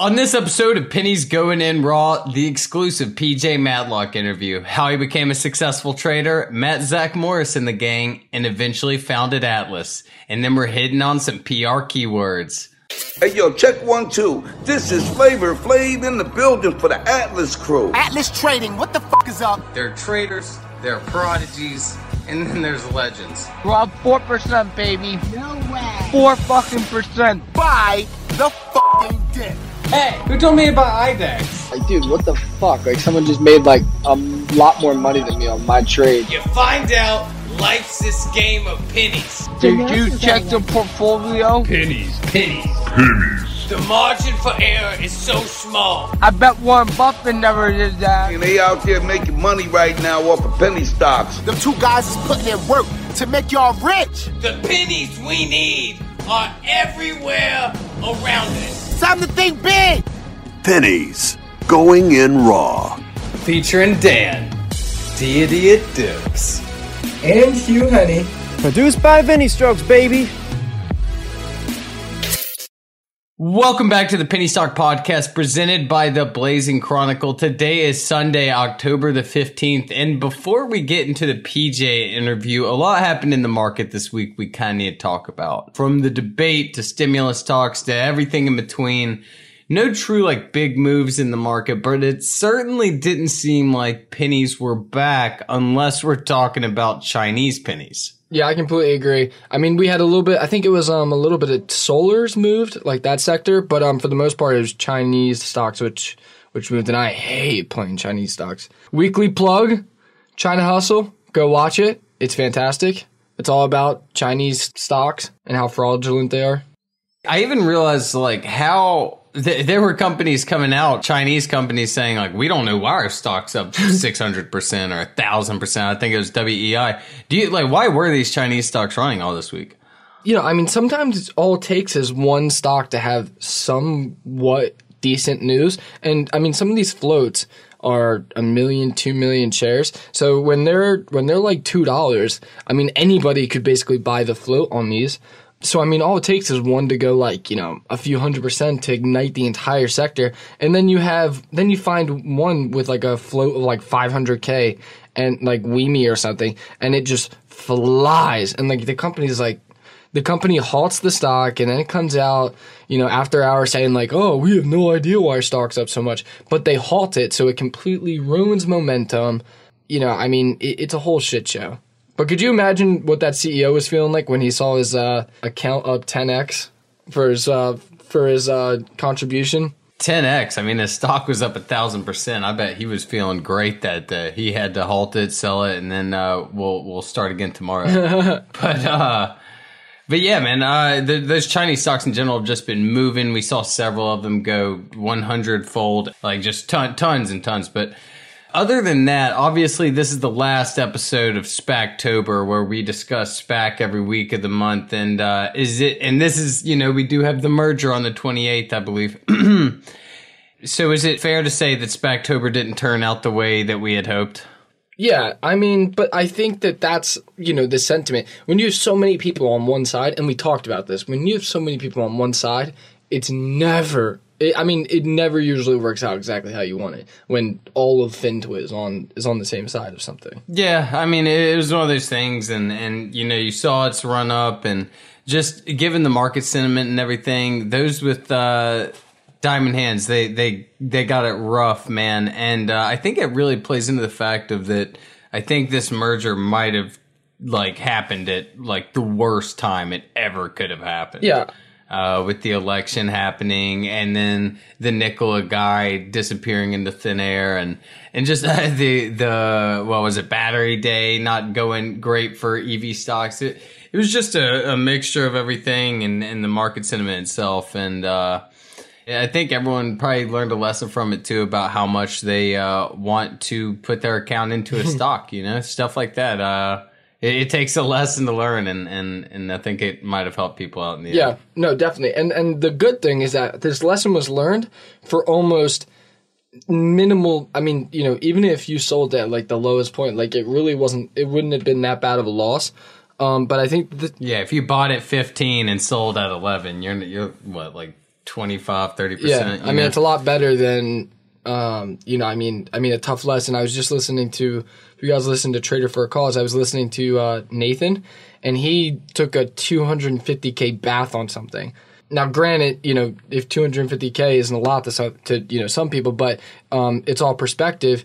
On this episode of Pennies Going In Raw, the exclusive PJ Matlock interview, how he became a successful trader, met Zach Morris in the gang, and eventually founded Atlas. And then we're hitting on some PR keywords. Hey yo, check one two. This is Flavor Flav in the building for the Atlas crew. Atlas Trading, what the fuck is up? They're traders, they're prodigies, and then there's legends. Rob, 4%, baby. No way. 4 fucking percent. Buy the fucking dip. Hey, who told me about IDEX? Like, dude, what the fuck? Like, someone just made like a lot more money than me on my trade. You find out life's this game of pennies. Did you check the portfolio? Pennies, pennies. Pennies. The margin for error is so small. I bet Warren Buffett never did that. And they out there making money right now off of penny stocks. Them two guys is putting in work to make y'all rich. The pennies we need are everywhere around us. Time to think big. Pennies going in raw. Featuring Dan, Deity of Dips. and Hugh Henne. Produced by Vinny Strokes, baby. Welcome back to the Penny Stock Podcast presented by the Blazing Chronicle. Today is Sunday, October the 15th. And before we get into the PJ interview, a lot happened in the market this week we kind of need to talk about. From the debate to stimulus talks to everything in between. No true like big moves in the market, but it certainly didn't seem like pennies were back unless we're talking about Chinese pennies. Yeah, I completely agree. I mean, we had a little bit. I think it was um a little bit of solars moved like that sector, but um for the most part it was Chinese stocks which which moved, and I hate playing Chinese stocks. Weekly plug, China Hustle. Go watch it. It's fantastic. It's all about Chinese stocks and how fraudulent they are. I even realized like how th- there were companies coming out, Chinese companies saying like, we don't know why our stock's up 600% or 1000%. I think it was WEI. Do you like, why were these Chinese stocks running all this week? you know, I mean, sometimes all it takes is one stock to have somewhat decent news. And I mean, some of these floats are a million, two million shares. So when they're when they're like two dollars, I mean, anybody could basically buy the float on these. So I mean, all it takes is one to go like you know a few hundred percent to ignite the entire sector, and then you have then you find one with like a float of like 500k and like Weemy or something, and it just flies, and like the company's like the company halts the stock and then it comes out, you know, after hours saying like, "Oh, we have no idea why our stock's up so much," but they halt it so it completely ruins momentum. You know, I mean, it, it's a whole shit show. But could you imagine what that CEO was feeling like when he saw his uh, account up 10x for his uh, for his uh, contribution? 10x. I mean, his stock was up a thousand percent. I bet he was feeling great that uh, he had to halt it, sell it, and then uh, we'll we'll start again tomorrow. but uh, but yeah, man, uh, the, those Chinese stocks in general have just been moving. We saw several of them go 100 fold, like just ton, tons and tons. But other than that, obviously, this is the last episode of SPAQtober where we discuss SPAQ every week of the month. And uh, is it? And this is, you know, we do have the merger on the 28th, I believe. so is it fair to say that SPAQtober didn't turn out the way that we had hoped? Yeah, I mean, but I think that that's, you know, the sentiment. When you have so many people on one side, and we talked about this, when you have so many people on one side, it's never, it, I mean, it never usually works out exactly how you want it when all of FinTwit is on, is on the same side of something. Yeah, I mean, it was one of those things, and and you know, you saw its run up, and just given the market sentiment and everything, those with uh, diamond hands, they they they got it rough, man, and uh, I think it really plays into the fact of that. I think this merger might have like happened at like the worst time it ever could have happened. Yeah. Uh, with the election happening and then the Nikola guy disappearing into thin air and and just uh, the the what was it battery day not going great for EV stocks. It it was just a, a mixture of everything and, and the market sentiment itself. And uh, I think everyone probably learned a lesson from it too about how much they uh, want to put their account into a stock you know stuff like that. Uh, it, it takes a lesson to learn and, and, and I think it might have helped people out in the end. Yeah, no, definitely. And and the good thing is that this lesson was learned for almost minimal I mean, you know, even if you sold at like the lowest point, like it really wasn't it wouldn't have been that bad of a loss. Um, but I think the, Yeah, if you bought at 15 and sold at 11, you're you're what like 25, 30%. Yeah, I mean know? it's a lot better than um, you know. I mean, I mean a tough lesson. I was just listening to. If you guys listen to Trader for a Cause, I was listening to uh, Nathan, and he took a 250k bath on something. Now, granted, you know if 250k isn't a lot to some, to you know some people, but um, it's all perspective.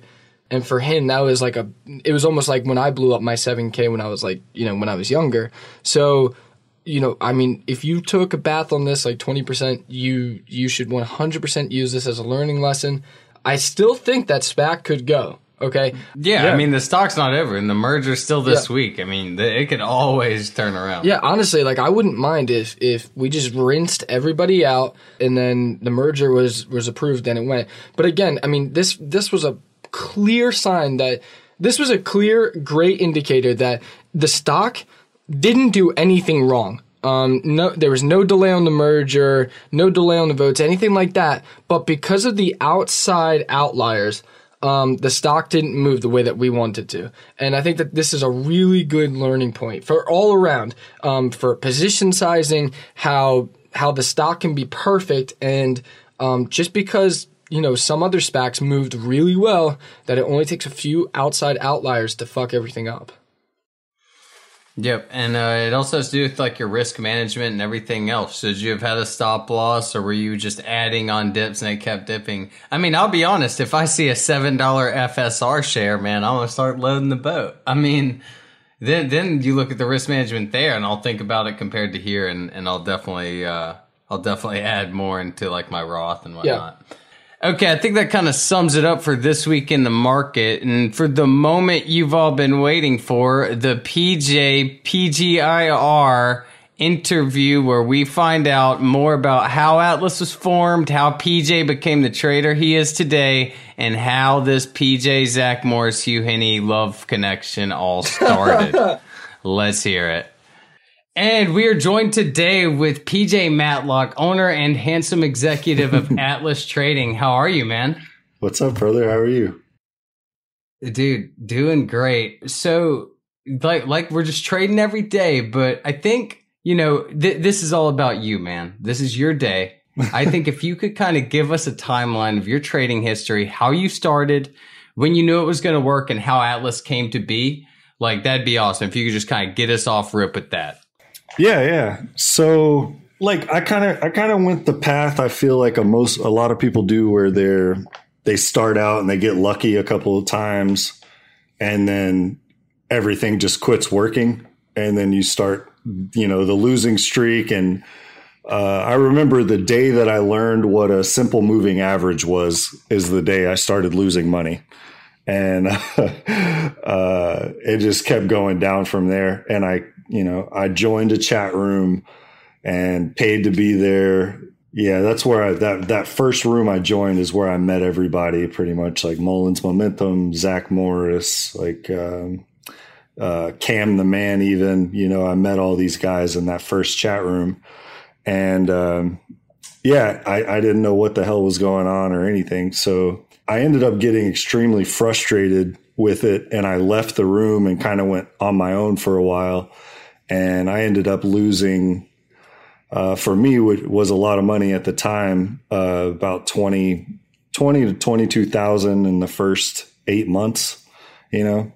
And for him, that was like a. It was almost like when I blew up my 7k when I was like you know when I was younger. So you know, I mean, if you took a bath on this like 20%, you you should 100% use this as a learning lesson. I still think that SPAQ could go. Okay. yeah, Yeah. I mean, the stock's not over and the merger's still this Yeah. week. I mean, the, it could always turn around. Yeah, honestly, like I wouldn't mind if if we just rinsed everybody out and then the merger was was approved and it went. But again, I mean, this this was a clear sign that this was a clear, great indicator that the stock didn't do anything wrong. Um, no, there was no delay on the merger, no delay on the votes, anything like that. But because of the outside outliers, um, the stock didn't move the way that we wanted to. And I think that this is a really good learning point for all around, um, for position sizing, how, how the stock can be perfect. And, um, just because, you know, some other SPACs moved really well, that it only takes a few outside outliers to fuck everything up. Yep, and uh, it also has to do with like your risk management and everything else. Should you have had a stop loss, or were you just adding on dips and it kept dipping? I mean, I'll be honest. If I see a seven dollar FSR share, man, I'm gonna start loading the boat. I mean, then then you look at the risk management there, and I'll think about it compared to here, and and I'll definitely uh, I'll definitely add more into like my Roth and whatnot. Okay, I think that kind of sums it up for this week in the market. And for the moment you've all been waiting for, the PJ PGIR interview where we find out more about how Atlas was formed, how PJ became the trader he is today, and how this PJ Zach Morris Hugh Henne love connection all started. Let's hear it. And we are joined today with PJ Matlock, owner and handsome executive of Atlas Trading. How are you, man? What's up, brother? How are you? Dude, doing great. So, like, like we're just trading every day, but I think, you know, th- this is all about you, man. This is your day. I think if you could kind of give us a timeline of your trading history, how you started, when you knew it was going to work, and how Atlas came to be, like, that'd be awesome. If you could just kind of get us off rip with that. Yeah, yeah. So, like, I kind of, I kind of went the path I feel like a most, a lot of people do, where they're they start out and they get lucky a couple of times, and then everything just quits working, and then you start, you know, the losing streak. And uh, I remember the day that I learned what a simple moving average was is the day I started losing money. And uh, it just kept going down from there. And I, you know, I joined a chat room and paid to be there. Yeah, that's where I that that first room I joined is where I met everybody pretty much like Mullins Momentum, Zach Morris, like um, uh, Cam the Man. Even you know, I met all these guys in that first chat room, and um, yeah, I, I didn't know what the hell was going on or anything. So I ended up getting extremely frustrated with it, and I left the room and kind of went on my own for a while, and I ended up losing uh, for me which was a lot of money at the time uh, about 20, 20 to 22,000 in the first eight months, you know,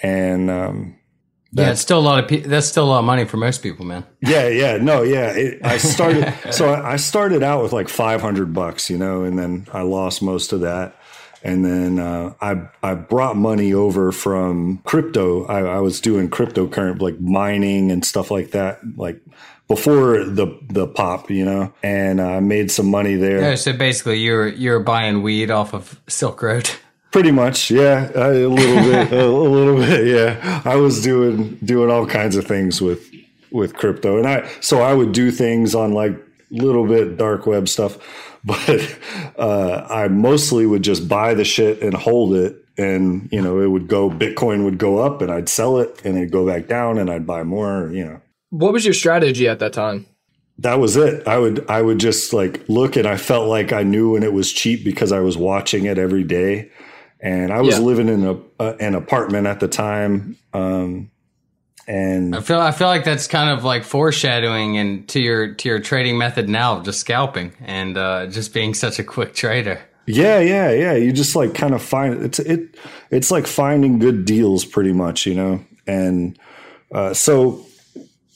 and, um, yeah, it's still a lot of pe- that's still a lot of money for most people, man. yeah, yeah, no, yeah. It, I started, so I I started out with like 500 bucks, you know, and then I lost most of that. And then uh, I I brought money over from crypto. I, I was doing cryptocurrency, like mining and stuff like that, like before the the pop, you know. And I made some money there. Yeah, so basically, you're you're buying weed off of Silk Road. Pretty much, yeah, a little bit, a little bit, yeah. I was doing doing all kinds of things with with crypto, and I so I would do things on like little bit dark web stuff, but uh, I mostly would just buy the shit and hold it, and you know it would go. Bitcoin would go up, and I'd sell it, and it'd go back down, and I'd buy more. You know, What was your strategy at that time? that was it. I would I would just like look, and I felt like I knew when it was cheap because I was watching it every day, and I was Yeah. living in a, a an apartment at the time, um, And I feel I feel like that's kind of like foreshadowing and to your to your trading method now just scalping and uh, just being such a quick trader. Yeah, yeah, yeah. You just like kind of find it's it it's like finding good deals pretty much, you know. And uh, so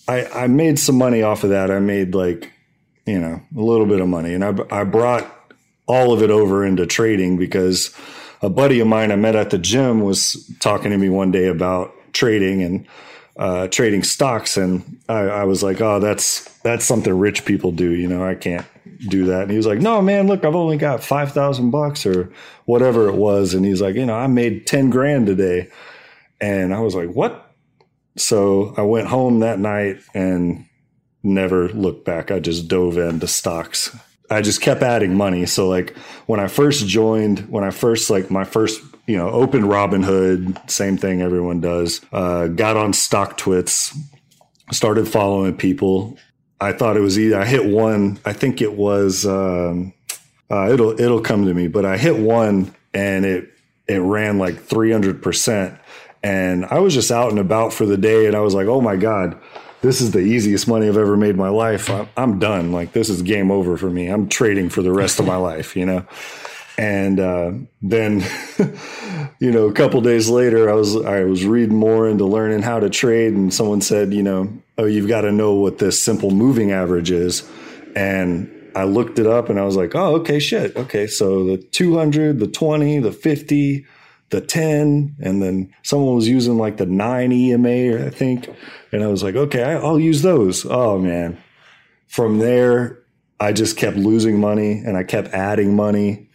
I I made some money off of that. I made like you know a little bit of money, and I I brought all of it over into trading because a buddy of mine I met at the gym was talking to me one day about trading and uh, trading stocks, and I, I was like, oh, that's that's something rich people do. You know, I can't do that. And he was like, no, man, look, I've only got 5,000 bucks or whatever it was. And he's like, you know, I made 10 grand today. And I was like, what? So I went home that night and never looked back. I just dove into stocks. I just kept adding money. So like when I first joined, when I first like my first, you know, opened Robinhood, same thing everyone does, uh, got on StockTwits, started following people I thought it was either I hit one. I think it was. Um, uh, it'll it'll come to me, but I hit one and it it ran like three hundred percent, and I was just out and about for the day, and I was like, oh my god, this is the easiest money I've ever made in my life. I'm, I'm done. Like this is game over for me. I'm trading for the rest of my life, you know. And uh, then, you know, a couple days later, I was I was reading more into learning how to trade, and someone said, you know, oh, you've got to know what this simple moving average is, and I looked it up, and I was like, oh, okay, shit, okay, so the 200, the 20, the 50, the 10, and then someone was using like the 9 EMA, I think, and I was like, okay, I'll use those. Oh man, from there, I just kept losing money, and I kept adding money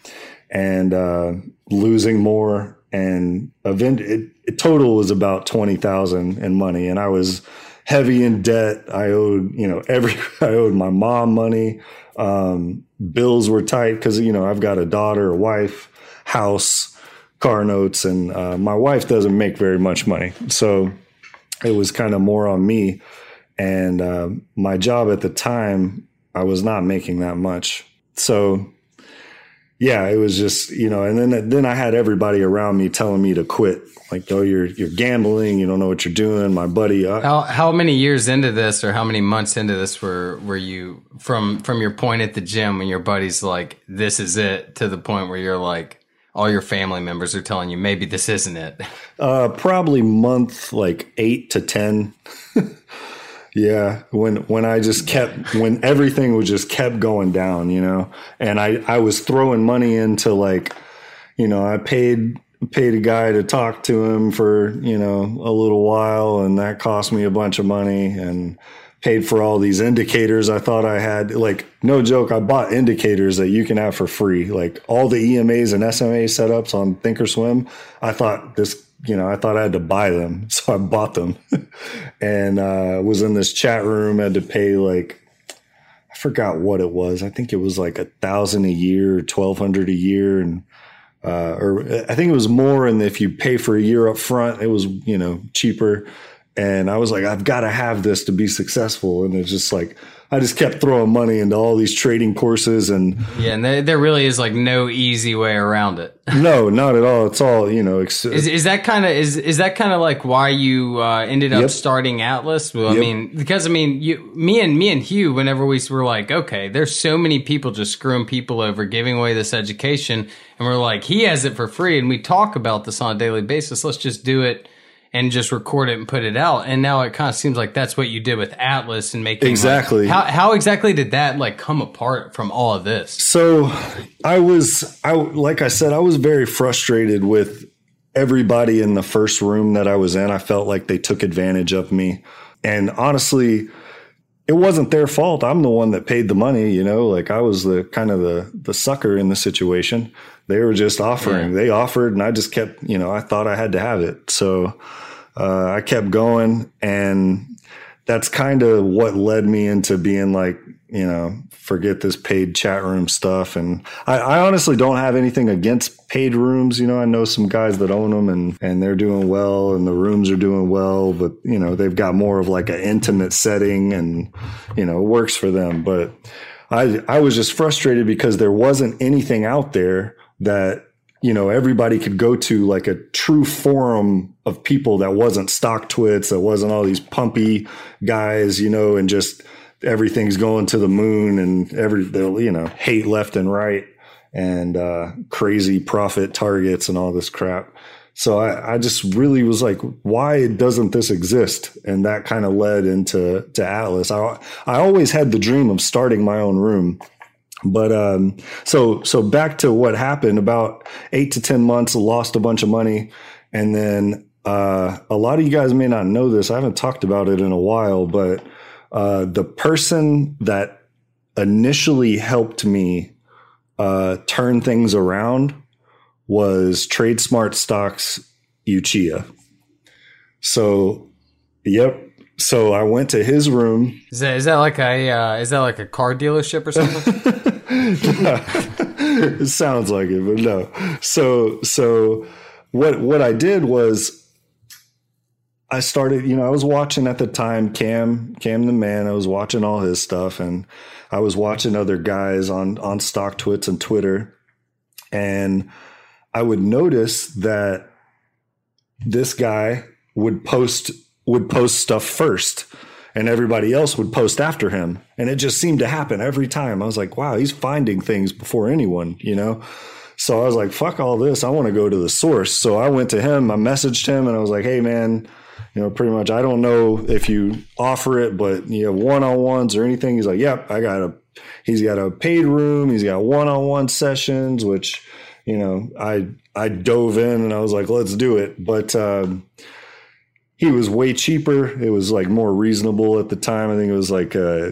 and uh, losing more. And event it, it total was about twenty thousand in money, and I was heavy in debt. I owed you know every I owed my mom money. Um, bills were tight because you know I've got a daughter, a wife, house, car notes, and uh, my wife doesn't make very much money, so it was kind of more on me. And uh, my job at the time, I was not making that much, so yeah, it was just you know, and then then I had everybody around me telling me to quit. Like, oh, you're you're gambling. You don't know what you're doing. My buddy. I, how how many years into this, or how many months into this, were were you from from your point at the gym when your buddy's like, "This is it," to the point where you're like, all your family members are telling you maybe this isn't it. Uh, probably month like eight to ten. Yeah, when when I just kept when everything was just kept going down, you know, and I I was throwing money into like, you know, I paid paid a guy to talk to him for you know a little while, and that cost me a bunch of money, and paid for all these indicators I thought I had. Like no joke, I bought indicators that you can have for free, like all the EMAs and SMA setups on Thinkorswim. I thought this you know, I thought I had to buy them. So I bought them and uh, was in this chat room, had to pay like, I forgot what it was. I think it was like a thousand a year, 1200 a year. And, uh, or I think it was more. And if you pay for a year up front, it was, you know, cheaper. And I was like, I've got to have this to be successful. And it's just like, I just kept throwing money into all these trading courses and yeah, and there, there really is like no easy way around it. no, not at all. It's all you know. Ex- is, is that kind of is is that kind of like why you uh, ended up yep. starting Atlas? Well, yep. I mean, because I mean, you, me and me and Hugh, whenever we were like, okay, there's so many people just screwing people over, giving away this education, and we're like, he has it for free, and we talk about this on a daily basis. Let's just do it and just record it and put it out. And now it kind of seems like that's what you did with Atlas and making exactly. Like, how how exactly did that like come apart from all of this? So I was I like I said I was very frustrated with everybody in the first room that I was in. I felt like they took advantage of me, and honestly. It wasn't their fault. I'm the one that paid the money, you know, like I was the kind of the the sucker in the situation. They were just offering. Yeah. They offered and I just kept, you know, I thought I had to have it. So uh, I kept going, and that's kind of what led me into being like, you know, forget this paid chat room stuff. And I, I, honestly don't have anything against paid rooms. You know, I know some guys that own them and, and they're doing well and the rooms are doing well, but you know, they've got more of like an intimate setting and, you know, works for them. But I, I was just frustrated because there wasn't anything out there that you know everybody could go to like a true forum of people that wasn't stock twits that wasn't all these pumpy guys you know and just everything's going to the moon and every they'll you know hate left and right and uh, crazy profit targets and all this crap. So I, I just really was like why doesn't this exist? And that kind of led into to atlas. I, I always had the dream of starting my own room but um, so so back to what happened about eight to ten months, lost a bunch of money, and then uh, a lot of you guys may not know this. I haven't talked about it in a while, but uh, the person that initially helped me uh, turn things around was Trade Smart Stocks Uchiha. So, yep, so I went to his room. Is that is that like a uh, is that like a car dealership or something? it sounds like it, but no. So so what what I did was I started, you know, I was watching at the time Cam Cam the man. I was watching all his stuff, and I was watching other guys on on Stock Twits and Twitter, and I would notice that this guy would post would post stuff first and everybody else would post after him. And it just seemed to happen every time. I was like, wow, he's finding things before anyone, you know? So I was like, fuck all this. I want to go to the source. So I went to him, I messaged him, and I was like, hey, man, you know, pretty much, I don't know if you offer it, but you have one on ones or anything. He's like, yep, I got a, he's got a paid room. He's got one on one sessions, which, you know, I, I dove in and I was like, let's do it. But, um, he was way cheaper. It was like more reasonable at the time. I think it was like uh,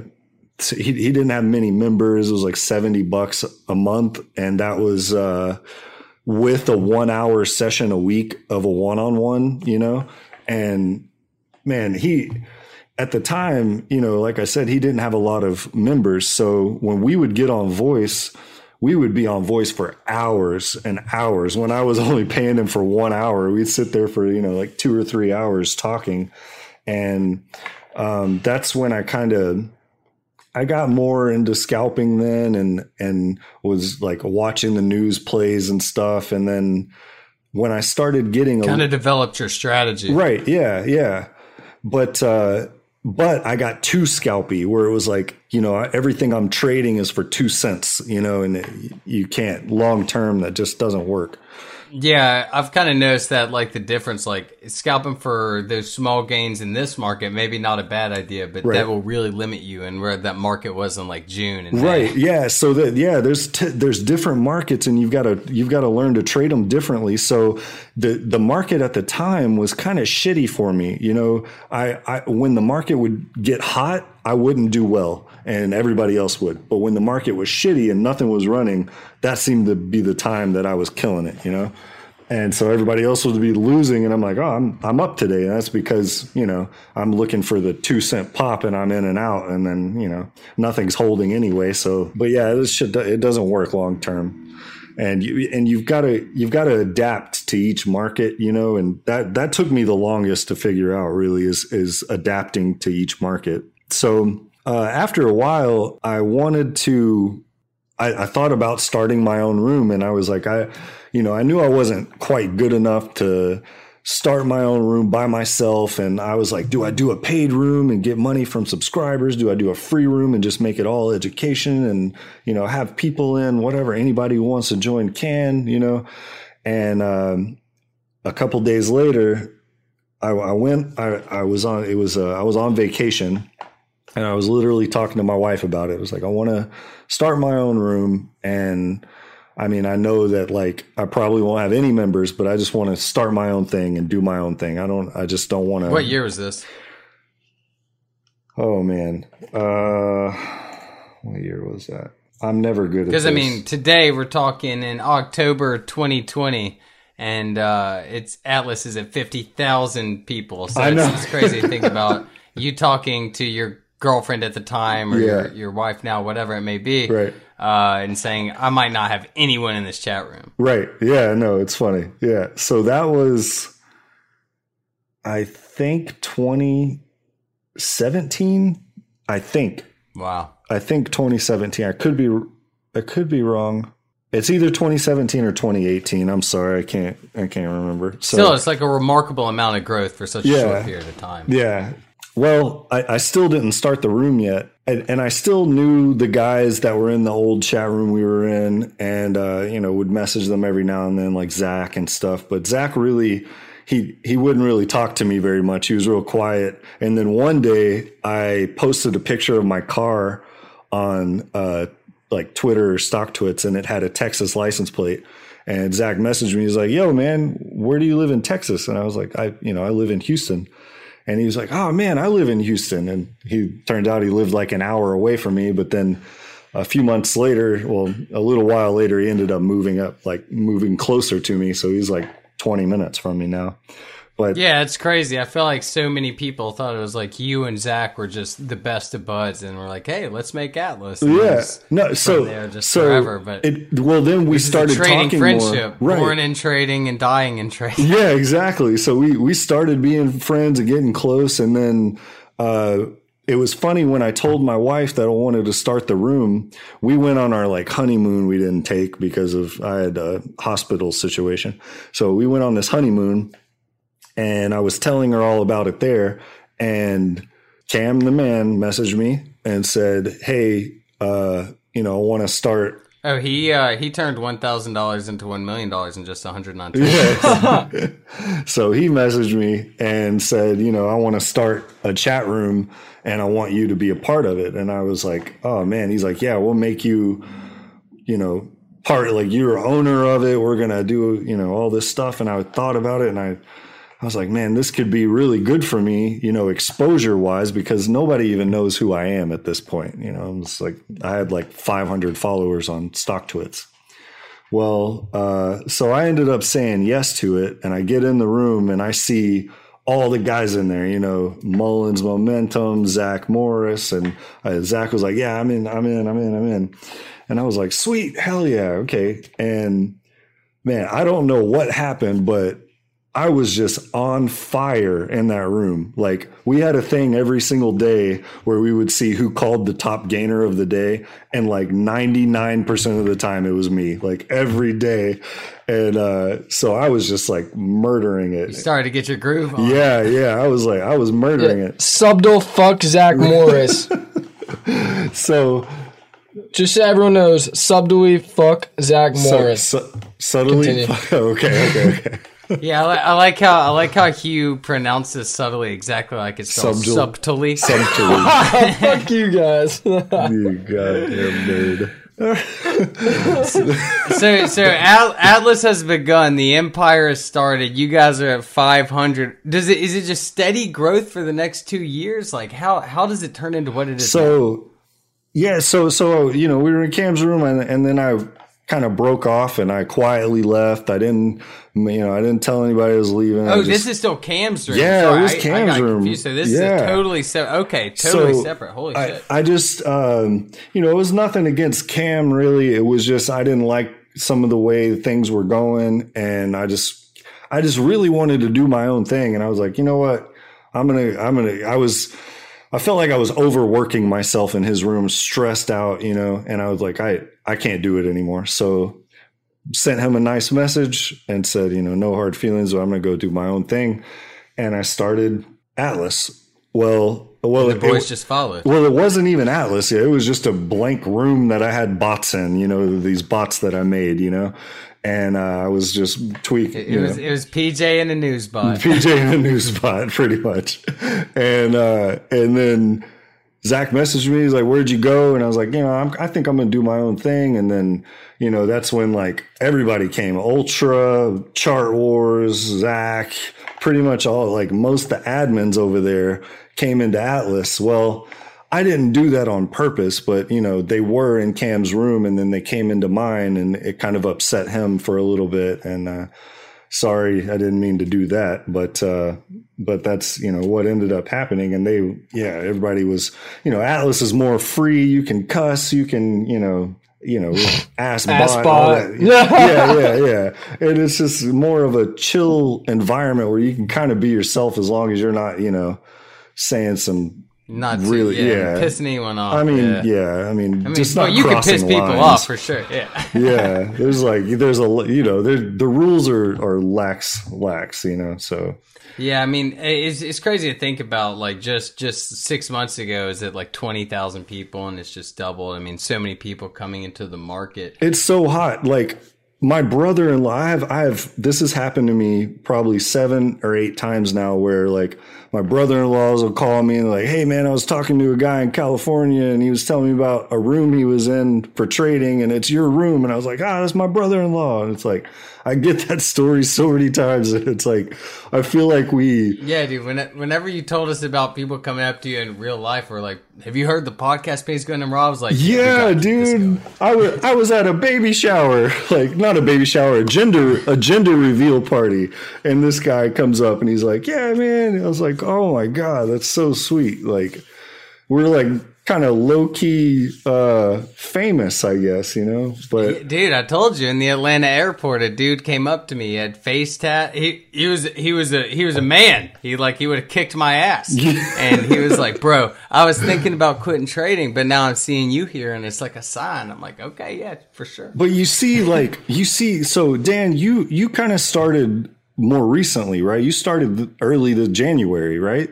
he he didn't have many members. It was like seventy bucks a month, and that was uh, with a one hour session a week of a one on one. You know, and man, he at the time, you know, like I said, he didn't have a lot of members. So when we would get on voice we would be on voice for hours and hours. When I was only paying him for one hour, we'd sit there for, you know, like two or three hours talking. And um, that's when I kind of I got more into scalping then and and was like watching the news plays and stuff. And then when I started getting kind of developed your strategy. Right. Yeah. Yeah. But uh but I got too scalpy where it was like, you know, everything I'm trading is for two cents, you know, and it, you can't long term, that just doesn't work. Yeah, I've kind of noticed that, like the difference, like scalping for those small gains in this market, maybe not a bad idea, but right. that will really limit you. And where that market was in like June and right, May. yeah. So that yeah, there's t- there's different markets, and you've got to you've got to learn to trade them differently. So the the market at the time was kind of shitty for me. You know, I, I when the market would get hot, I wouldn't do well, and everybody else would. But when the market was shitty and nothing was running, that seemed to be the time that I was killing it. You know. And so everybody else would be losing, and I'm like, oh, I'm I'm up today. And that's because you know I'm looking for the two cent pop, and I'm in and out, and then you know nothing's holding anyway. So, but yeah, this shit it doesn't work long term and you and you've got to you've got to adapt to each market you know and that that took me the longest to figure out really is is adapting to each market so uh, after a while i wanted to I, I thought about starting my own room and i was like i you know i knew i wasn't quite good enough to start my own room by myself. And I was like, do I do a paid room and get money from subscribers? Do I do a free room and just make it all education and, you know, have people in whatever anybody who wants to join can, you know? And, um, a couple days later, I, I went, I, I was on, it was, uh, I was on vacation and I was literally talking to my wife about it. It was like, I want to start my own room and, I mean, I know that like I probably won't have any members, but I just want to start my own thing and do my own thing. I don't. I just don't want to. What year was this? Oh man, uh, what year was that? I'm never good at because I mean today we're talking in October 2020, and uh, it's Atlas is at 50,000 people. So. It's, it's crazy to think about you talking to your girlfriend at the time or yeah. your, your wife now, whatever it may be, right? Uh, and saying I might not have anyone in this chat room, right? Yeah, no, it's funny. Yeah, so that was, I think, twenty seventeen. I think. Wow. I think 2017. I could be, I could be wrong, It's either 2017 or 2018. I'm sorry, I can't I can't remember. So, Still, it's like a remarkable amount of growth for such a Yeah. short period of time. Yeah. Well, I, I still didn't start the room yet. And, and I still knew the guys that were in the old chat room we were in and, uh, you know, would message them every now and then, like Zach and stuff. But Zach really, he, he wouldn't really talk to me very much. He was real quiet. And then one day I posted a picture of my car on, uh, like Twitter or StockTwits and it had a Texas license plate. And Zach messaged me. He's like, yo, man, where do you live in Texas? And I was like, I, you know, I live in Houston. And he was like, "Oh man, I live in Houston." And he turned out he lived like an hour away from me. But then a few months later, well, a little while later, he ended up moving up, like moving closer to me. So he's like 20 minutes from me now. But Yeah, it's crazy. I feel like so many people thought it was like you and Zach were just the best of buds, and we're like, "Hey, let's make Atlas." And yeah, no, so there just so forever, but it, well, then we this is a started trading talking friendship, more. Right. born in trading and dying in trading. Yeah, exactly. So we we started being friends and getting close, and then uh, it was funny when I told my wife that I wanted to start the room. We went on our like honeymoon. We didn't take because of I had a hospital situation, so we went on this honeymoon, and I was telling her all about it there, and Cam the man messaged me and said, "Hey, uh, you know, I want to start." Oh, he uh, he turned one thousand dollars into one million dollars in just hundred nine. So he messaged me and said, you know, I want to start a chat room and I want you to be a part of it. And I was like, oh man, he's like, yeah, we'll make you, you know, part like you're owner of it. We're going to do, you know, all this stuff. And I thought about it and I, I was like, man, this could be really good for me, you know, exposure wise, because nobody even knows who I am at this point. You know, I'm just like, I had like 500 followers on Stock StockTwits. Well, uh, so I ended up saying yes to it, and I get in the room and I see all the guys in there. You know, Mullins, Momentum, Zach Morris, and uh, Zach was like, "Yeah, I'm in, I'm in, I'm in, I'm in," and I was like, "Sweet, hell yeah, okay." And man, I don't know what happened, but I was just on fire in that room. Like we had a thing every single day where we would see who called the top gainer of the day. And like 99% of the time it was me, like every day. And, uh, so I was just like murdering it. Started to get your groove on. Yeah. Yeah. I was like, I was murdering it. Subtle fuck Zach Morris. So, Just so everyone knows, subtly fuck Zach Morris. su- subtly. Continue. okay. Okay. Okay. Yeah, I, li- I like how I like how Hugh pronounces subtly exactly like it's spelled subtly. Subtly. fuck you guys. you goddamn nerd. so so At- Atlas has begun. The empire has started. You guys are at five hundred. Does it is it just steady growth for the next two years? Like how how does it turn into what it is? now? So, yeah, so so you know, we were in Cam's room, and and then I kind of broke off, and I quietly left. I didn't, you know, I didn't tell anybody I was leaving. Oh, just- this is still Cam's room. Yeah, it Sorry, was I- I got room. confused. So this Yeah. is totally separate. Okay, totally So, separate. Holy I, shit. I just, um, you know, it was nothing against Cam really. It was just I didn't like some of the way things were going, and I just, I just really wanted to do my own thing, and I was like, you know what, I'm gonna, I'm gonna. I was, I felt like I was overworking myself in his room, stressed out, you know, and I was like, I, I can't do it anymore. So sent him a nice message and said, you know, no hard feelings, I'm gonna go do my own thing, and I started Atlas. Well, well, the it- boys it- just followed. well, it wasn't even Atlas. It was just a blank room that I had bots in, you know, these bots that I made, you know, and uh, I was just tweaking. It you was know. it was PJ and a news bot. PJ in a news spot, pretty much. And uh, and then Zach messaged me. He's like, "Where'd you go?" And I was like, "You know, I'm, I think I'm gonna do my own thing." And then, you know, that's when like everybody came: Ultra, Chart Wars, Zach, pretty much all like most of the admins over there came into Atlas. Well. I didn't do that on purpose, but you know, they were in Cam's room and then they came into mine and it kind of upset him for a little bit. And, uh, sorry, I didn't mean to do that, but uh, but that's you know what ended up happening. And they, yeah, everybody was, you know, Atlas is more free. You can cuss, you can, you know, you know, ass, Ass bot, bot. yeah, yeah, yeah. And it's just more of a chill environment where you can kind of be yourself as long as you're not, you know, saying some not to, really- yeah, yeah. pissing anyone off. I mean, yeah. yeah, I mean, I mean, just well, not you can piss people lines. off for sure. Yeah. yeah, there's like there's a you know there, the rules are are lax lax you know so Yeah, I mean, it's it's crazy to think about. Like just just six months ago, is it like twenty thousand people, and it's just doubled. I mean, so many people coming into the market. it's so hot like my brother-in-law i have i have this has happened to me probably seven or eight times now where like my brother-in-laws will call me and like hey man i was talking to a guy in california and he was telling me about a room he was in for trading and it's your room. And i was like ah that's my brother-in-law. And it's like i get that story so many times and it's like i feel like we Yeah, dude. When, whenever you told us about people coming up to you in real life, we're like, "Have you heard the podcast page Gun and Rob?" I was like, Yeah, gotta keep this dude. I was I was at a baby shower, like not a baby shower, a gender a gender reveal party, and this guy comes up and he's like, "Yeah, man." I was like, "Oh my god, that's so sweet." Like we're like kind of low key uh famous, I guess, you know. But Dude, I told you in the Atlanta airport, a dude came up to me. He had face tat. He he was he was a he was a man. He like he would have kicked my ass. and he was like, "Bro, I was thinking about quitting trading, but now I'm seeing you here, and it's like a sign." I'm like, "Okay, yeah, for sure." but you see like you see so Dan, you you kind of started more recently, right? You started early the January, right?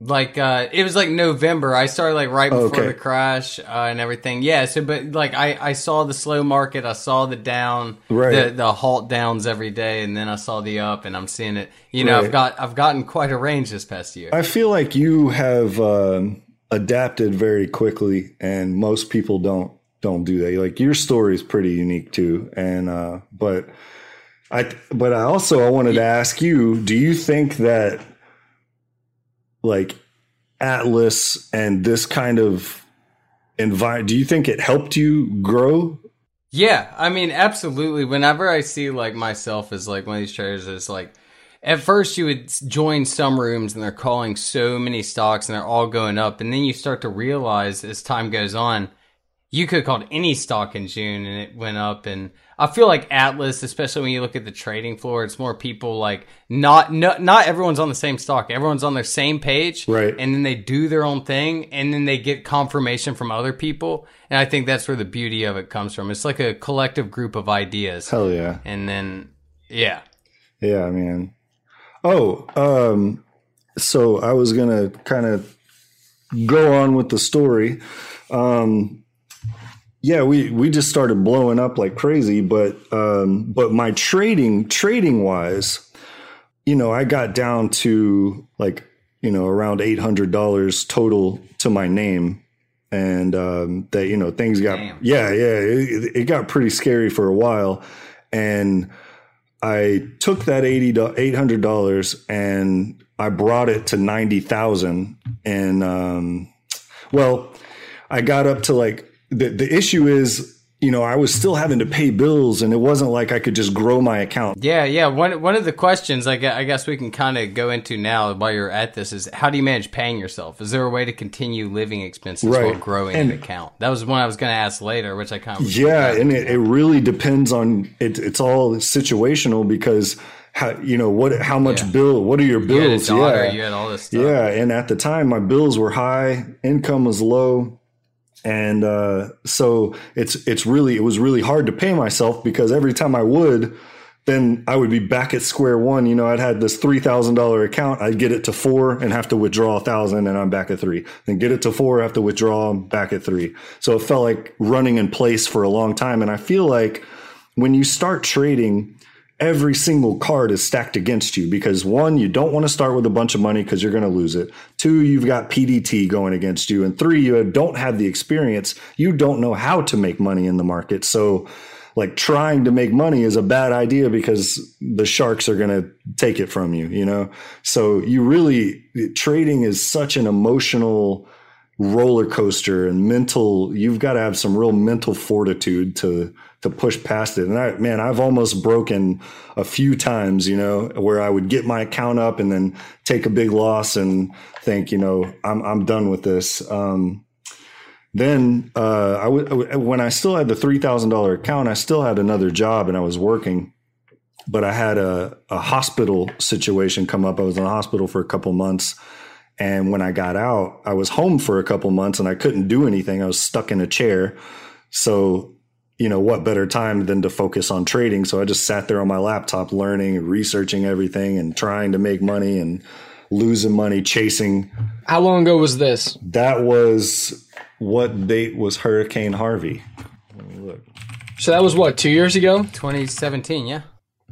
Like uh it was like November. I started like right before Okay. the crash uh, and everything. Yeah, so but like I I saw the slow market, I saw the down, Right. the the halt downs every day and then I saw the up and I'm seeing it. You know, Right. I've got I've gotten quite a range this past year. I feel like you have um, adapted very quickly, and most people don't don't do that. Like your story is pretty unique too, and uh, but I but I also I wanted to ask you: Do you think that like Atlas and this kind of environment? Do you think it helped you grow? Yeah, I mean, absolutely. Whenever I see like myself as like one of these traders, it's like at first you would join some rooms and they're calling so many stocks and they're all going up, and then you start to realize as time goes on, you could have called any stock in June and it went up. And I feel like Atlas, especially when you look at the trading floor, it's more people like not no, not everyone's on the same stock. Everyone's on their same page, Right. And then they do their own thing, and then they get confirmation from other people. And I think that's where the beauty of it comes from. It's like a collective group of ideas, Hell yeah, and then yeah, yeah, man. Oh, um, so I was gonna kind of go on with the story. Um, yeah, we we just started blowing up like crazy, but um, but my trading trading wise, you know, I got down to like you know around eight hundred dollars total to my name, and um, that you know things got Damn. yeah yeah it, it got pretty scary for a while, and I took that eighty eight hundred dollars and I brought it to ninety thousand, and um, well, I got up to like the the issue is you know I was still having to pay bills, and it wasn't like I could just grow my account. yeah, yeah. One one of the questions I gue- I guess we can kind of go into now while you're at this is how do you manage paying yourself? Is there a way to continue living expenses while growing And- an account? That was one I was going to ask later, which I kind of Yeah, and it, it really depends on it. It's all situational because how you know what how much Yeah. bill what are your you bills? daughter, yeah, you had all this stuff. Yeah, and at the time my bills were high, income was low, and uh, so it's it's really it was really hard to pay myself because every time I would, then I would be back at square one. You know, I'd had this three thousand dollar account, I'd get it to four and have to withdraw a thousand, and I'm back at three. Then get it to four, have to withdraw, back at three. So it felt like running in place for a long time, and I feel like when you start trading every single card is stacked against you because one, you don't want to start with a bunch of money because you're going to lose it. Two, you've got PDT going against you. And three, you don't have the experience. You don't know how to make money in the market. So, like, trying to make money is a bad idea because the sharks are going to take it from you, you know? So, you really, trading is such an emotional roller coaster and mental you've got to have some real mental fortitude to to push past it and i man i've almost broken a few times you know where i would get my account up and then take a big loss and think you know i'm i'm done with this um then uh I w- when i still had the $3000 account i still had another job and i was working but i had a, a hospital situation come up i was in the hospital for a couple months And when I got out, I was home for a couple months and I couldn't do anything. I was stuck in a chair. So, you know, what better time than to focus on trading? So I just sat there on my laptop learning researching everything and trying to make money and losing money chasing. How long ago was this? That was what date was Hurricane Harvey? Look. So that was what, two years ago? 2017, yeah.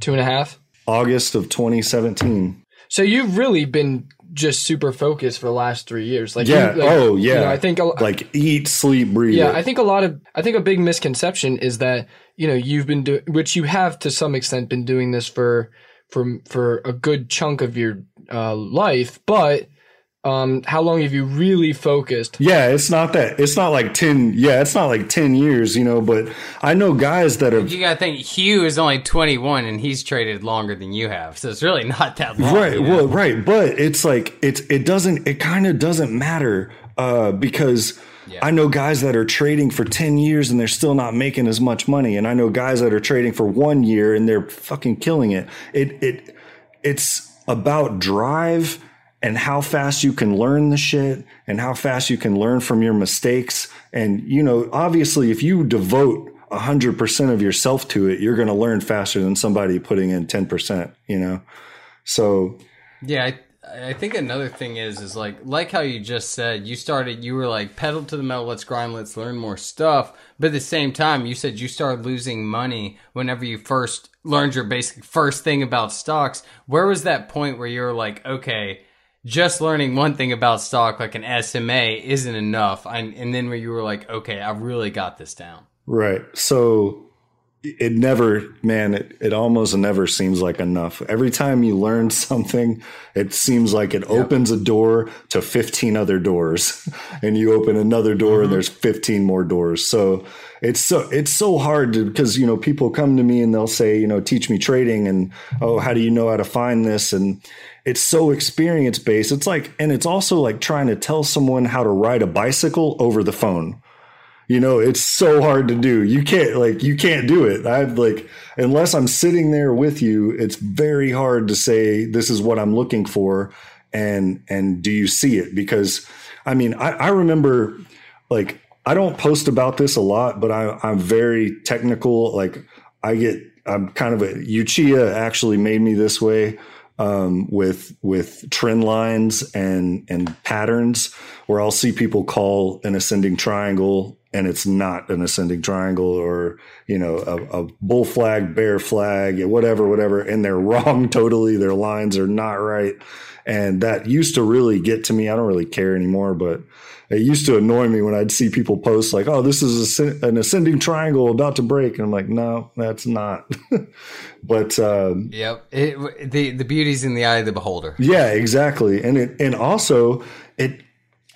Two and a half? August of 2017. So you've really been just super focused for the last three years. Like, Yeah. like, oh, yeah. you know, I think, a, like eat, sleep, breathe. yeah, it. I think a lot of, I think a big misconception is that you know you've been doing, which you have to some extent been doing this for for for a good chunk of your uh, life, but um, how long have you really focused? Yeah, it's not that. It's not like 10. Yeah, it's not like 10 years, you know, but I know guys that have. You gotta think Hugh is only 21 and he's traded longer than you have, so it's really not that long. Right. you know? Well, right. But it's like, it's, it doesn't, it kind of doesn't matter, uh, because I know guys that are trading for 10 years and they're still not making as much money. And I know guys that are trading for one year and they're fucking killing it. It, it, it's about drive and how fast you can learn the shit and how fast you can learn from your mistakes. And, you know, obviously if you devote a hundred percent of yourself to it, you're going to learn faster than somebody putting in 10%, you know? So Yeah, I, I think another thing is is like like how you just said you started you were like pedal to the metal, let's grind, let's learn more stuff. But at the same time, you said you started losing money whenever you first learned your basic first thing about stocks. Where was that point where you were like, okay, just learning one thing about stock like an SMA isn't enough, and, and then where you were like, okay, I really got this down. Right. So it never, man, it, it almost never seems like enough. Every time you learn something, it seems like it opens a door to 15 other doors and you open another door and there's 15 more doors. So it's so, it's so hard to, because, you know, people come to me and they'll say, you know, teach me trading and, oh, how do you know how to find this? And it's so experience based. It's like, and it's also like trying to tell someone how to ride a bicycle over the phone. You know, it's so hard to do. You can't like you can't do it. I've like unless I'm sitting there with you, it's very hard to say this is what I'm looking for and and do you see it? Because I mean, I, I remember like I don't post about this a lot, but I, I'm very technical. Like I get I'm kind of a Uchiha actually made me this way um, with with trend lines and and patterns where I'll see people call an ascending triangle and it's not an ascending triangle or you know a, a bull flag bear flag whatever whatever. And they're wrong totally. Their lines are not right. And that used to really get to me. I don't really care anymore but it used to annoy me when I'd see people post like oh this is a, an ascending triangle about to break and I'm like no that's not but um, Yep. It, the the beauty's in the eye of the beholder. yeah, exactly. And it and also it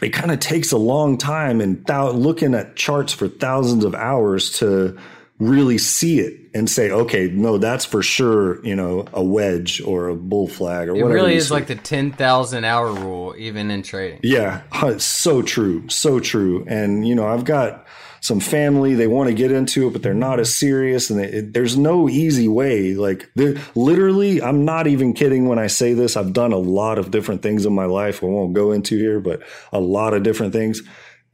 it kind of takes a long time and thou, looking at charts for thousands of hours to really see it and say, okay, no, that's for sure, you know, a wedge or a bull flag or It whatever. It really is like the 10,000 hour rule, even in trading. Yeah, it's so true, so true. And you know, I've got some family they want to get into it, but they're not as serious, and they, it, there's no easy way. Like, literally, I'm not even kidding when I say this. I've done a lot of different things in my life. I won't go into here, but a lot of different things.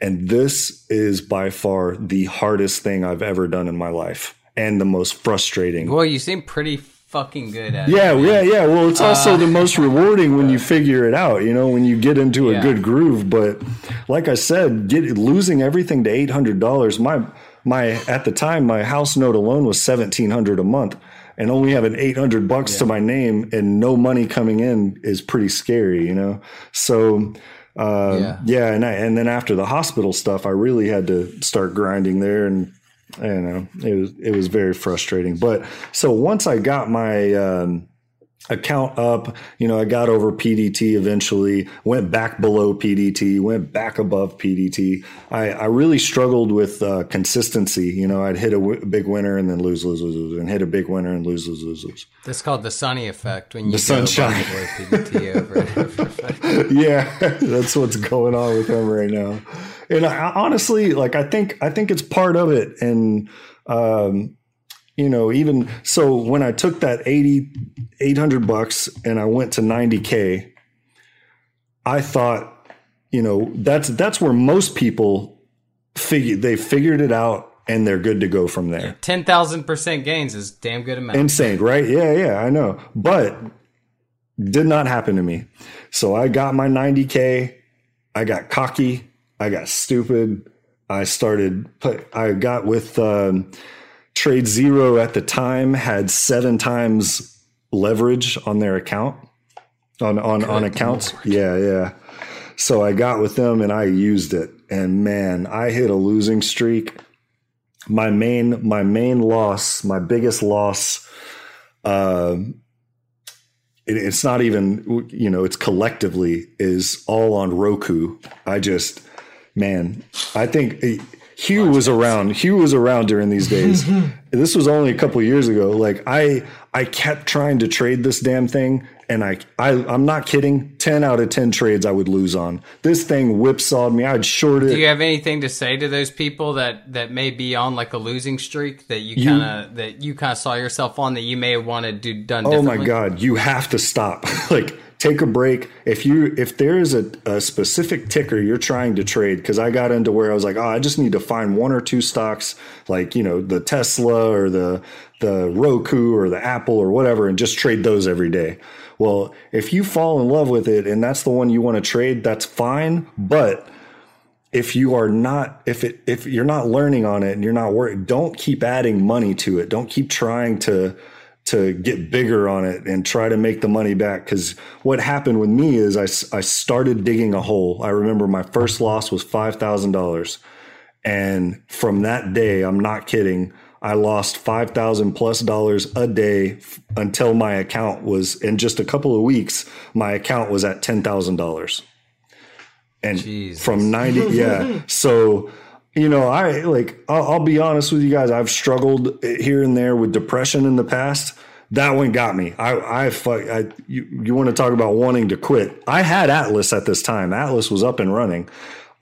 And this is by far the hardest thing I've ever done in my life, and the most frustrating. Well, you seem pretty fucking good at it. Yeah, yeah, yeah. Well, it's also uh, the most rewarding when you figure it out, you know, when you get into a Yeah. good groove. But like I said, get, losing everything to eight hundred dollars. My my at the time, my house note alone was seventeen hundred a month, and only having eight hundred bucks to my name and no money coming in is pretty scary, you know. So. Uh, Yeah. yeah, and I, and then after the hospital stuff, I really had to start grinding there, and I don't know, it was it was very frustrating. But so once I got my um, account up, you know, I got over PDT eventually, went back below PDT, went back above PDT. I, I really struggled with uh, consistency. You know, I'd hit a w- big winner and then lose, lose, lose, lose, and hit a big winner and lose, lose, lose, lose. That's called the sunny effect when you The sunshine. PDT over and over. yeah, that's what's going on with him right now. And I, honestly, like I think I think it's part of it. And um, you know, even so, when I took that 80, 800 bucks and I went to ninety k, I thought you know, that's that's where most people figure they figured it out and they're good to go from there. Ten thousand percent gains is damn good amount. Insane, right? Yeah, yeah, I know. But did not happen to me. So I got my 90k. I got cocky. I got stupid. I started. Put I got with um, Trade Zero at the time had seven times leverage on their account on on Good on accounts. Lord. Yeah, yeah. So I got with them and I used it, and man, I hit a losing streak. My main my main loss, my biggest loss. Uh, it, it's not even you know it's collectively is all on Roku. I just man, I think Hugh was around. Hugh was around during these days. this was only a couple years ago. Like I I kept trying to trade this damn thing and I, I I'm not kidding. Ten out of ten trades I would lose on. This thing whipsawed me. I'd short it. Do you have anything to say to those people that that may be on like a losing streak that you kind of that you kind of saw yourself on that you may have wanted to do done? Oh my god, you have to stop. like take a break. If you if there is a, a specific ticker you're trying to trade, because I got into where I was like, oh, I just need to find one or two stocks, like you know the Tesla or the the Roku or the Apple or whatever, and just trade those every day. Well, if you fall in love with it and that's the one you want to trade, that's fine. But if you are not, if it, if you're not learning on it and you're not working, don't keep adding money to it. Don't keep trying to, to get bigger on it and try to make the money back. Cause what happened with me is I, I started digging a hole. I remember my first loss was $5,000. And from that day, I'm not kidding. I lost five thousand plus dollars a day until my account was in just a couple of weeks. My account was at ten thousand dollars, and Jesus. from ninety, yeah. so you know, I like. I'll, I'll, be honest with you guys. I've struggled here and there with depression in the past. That one got me. I, I, fuck, I you, you want to talk about wanting to quit? I had Atlas at this time. Atlas was up and running.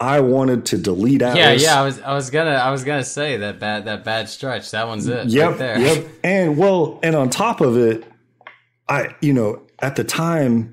I wanted to delete Atlas. Yeah, yeah. I was, I was gonna, I was gonna say that bad, that bad stretch. That one's it. Yep, right there. yep. And well, and on top of it, I, you know, at the time,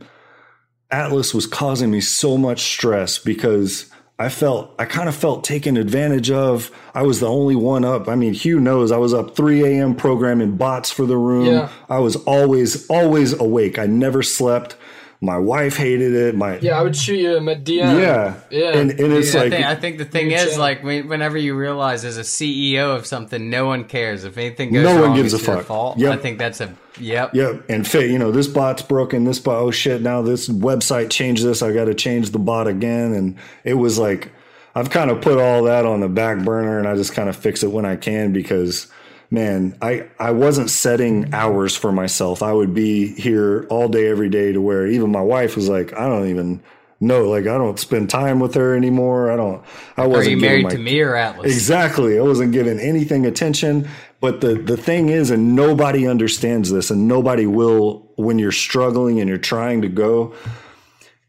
Atlas was causing me so much stress because I felt, I kind of felt taken advantage of. I was the only one up. I mean, Hugh knows I was up 3 a.m. programming bots for the room. Yeah. I was always, always awake. I never slept. My wife hated it. My yeah, I would shoot you a DM. Yeah, yeah, and, and it's I like think, I think the thing is like whenever you realize as a CEO of something, no one cares if anything goes no wrong. No one gives a fuck. Fault. Yep. I think that's a yep. Yep. And fit, you know, this bot's broken. This bot. Oh shit! Now this website changed this. I got to change the bot again. And it was like I've kind of put all that on the back burner, and I just kind of fix it when I can because man, I, I wasn't setting hours for myself. I would be here all day, every day to where even my wife was like, I don't even know. Like, I don't spend time with her anymore. I don't, I wasn't. Are you married my, to me or Atlas? Exactly. I wasn't giving anything attention. But the, the thing is, and nobody understands this and nobody will when you're struggling and you're trying to go,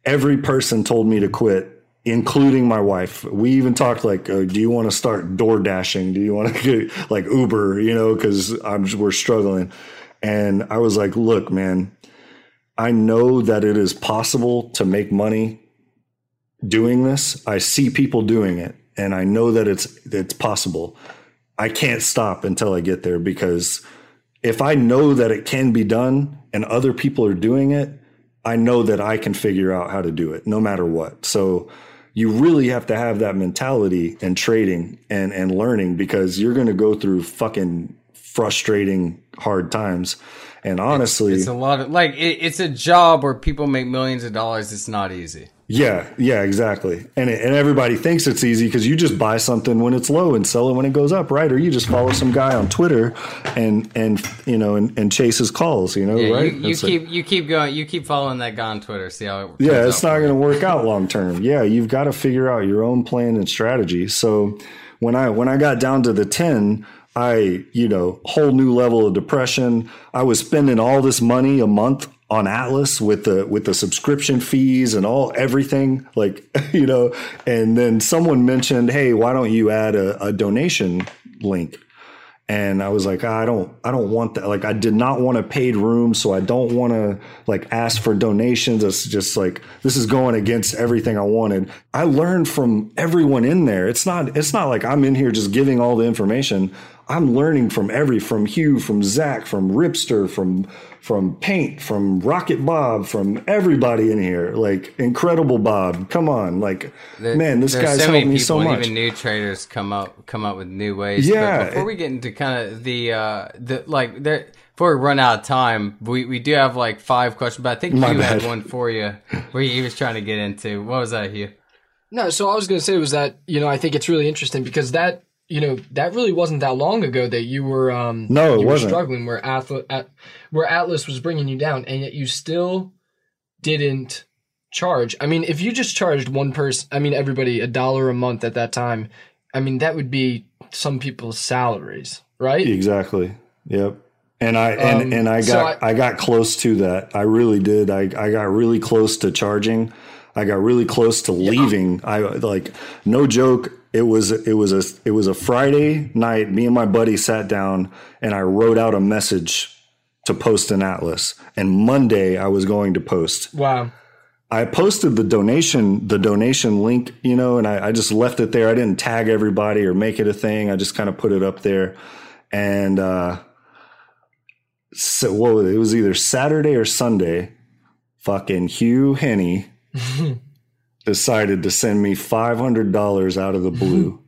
every person told me to quit including my wife. We even talked like, uh, do you want to start door dashing? Do you want to get like Uber, you know, cause I'm, we're struggling. And I was like, look, man, I know that it is possible to make money doing this. I see people doing it and I know that it's, it's possible. I can't stop until I get there because if I know that it can be done and other people are doing it, I know that I can figure out how to do it no matter what. So you really have to have that mentality and trading and and learning because you're going to go through fucking frustrating hard times. And honestly it's, it's a lot of like it, it's a job where people make millions of dollars. It's not easy yeah, yeah, exactly. And it, and everybody thinks it's easy because you just buy something when it's low and sell it when it goes up, right? Or you just follow some guy on Twitter and and you know and, and chase his calls, you know, yeah, right? You, you keep like, you keep going, you keep following that guy on Twitter, see how it. Works. Yeah, it's not going to work out long term. Yeah, you've got to figure out your own plan and strategy. So when I when I got down to the ten. I, you know, whole new level of depression. I was spending all this money a month on Atlas with the with the subscription fees and all everything like you know and then someone mentioned hey why don't you add a, a donation link and I was like, I don't, I don't want that. Like, I did not want a paid room, so I don't want to like ask for donations. It's just like this is going against everything I wanted. I learned from everyone in there. It's not, it's not like I'm in here just giving all the information. I'm learning from every, from Hugh, from Zach, from Ripster, from from Paint, from Rocket Bob, from everybody in here. Like incredible Bob, come on, like There- man, this guy's so helped me so much. Even new traders come up come up with new ways. Yeah, But before it- we get into kind of the uh the like there before we run out of time, we we do have like five questions, but I think My you had one for you where he was trying to get into. What was that, Hugh? No, so I was going to say was that you know I think it's really interesting because that you know that really wasn't that long ago that you were um No, it you were wasn't. struggling where Atlas at, where Atlas was bringing you down and yet you still didn't charge. I mean, if you just charged one person, I mean everybody a dollar a month at that time, I mean that would be some people's salaries, right? Exactly. Yep. And I and, Um, and I so got I, I- got close to that. I really did. I I got really close to charging. I got really close to leaving. I like no joke. It was it was a it was a Friday night. Me and my buddy sat down and I wrote out a message to post in Atlas. And Monday I was going to post. Wow. I posted the donation, the donation link, you know, and I, I just left it there. I didn't tag everybody or make it a thing. I just kind of put it up there. And uh so what was it? It was either Saturday or Sunday. Fucking Hugh Henne decided to send me five hundred dollars out of the mm-hmm. blue.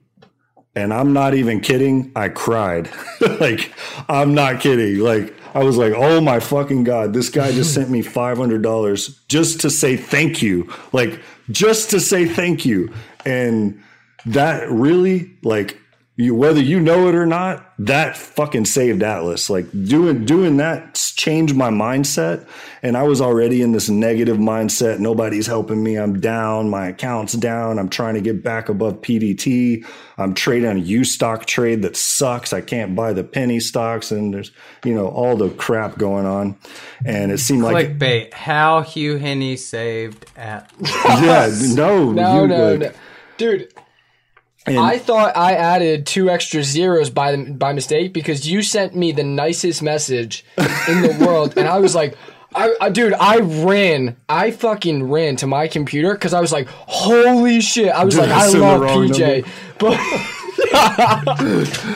And I'm not even kidding. I cried. like, I'm not kidding. Like, I was like, oh my fucking God, this guy just sent me $500 just to say thank you. Like, just to say thank you. And that really, like, you, whether you know it or not, that fucking saved Atlas. Like doing doing that changed my mindset, and I was already in this negative mindset. Nobody's helping me. I'm down. My account's down. I'm trying to get back above PDT. I'm trading on a Ustocktrade that sucks. I can't buy the penny stocks, and there's you know all the crap going on. And it seemed like Clickbait. How Hugh Henne saved at yeah, no, No, you, no, like- no. Dude, and- I thought I added two extra zeros by by mistake because you sent me the nicest message in the world, and I was like, I, I dude, I ran, I fucking ran to my computer because I was like, holy shit! I was Did like, I I send the love PJ, number? but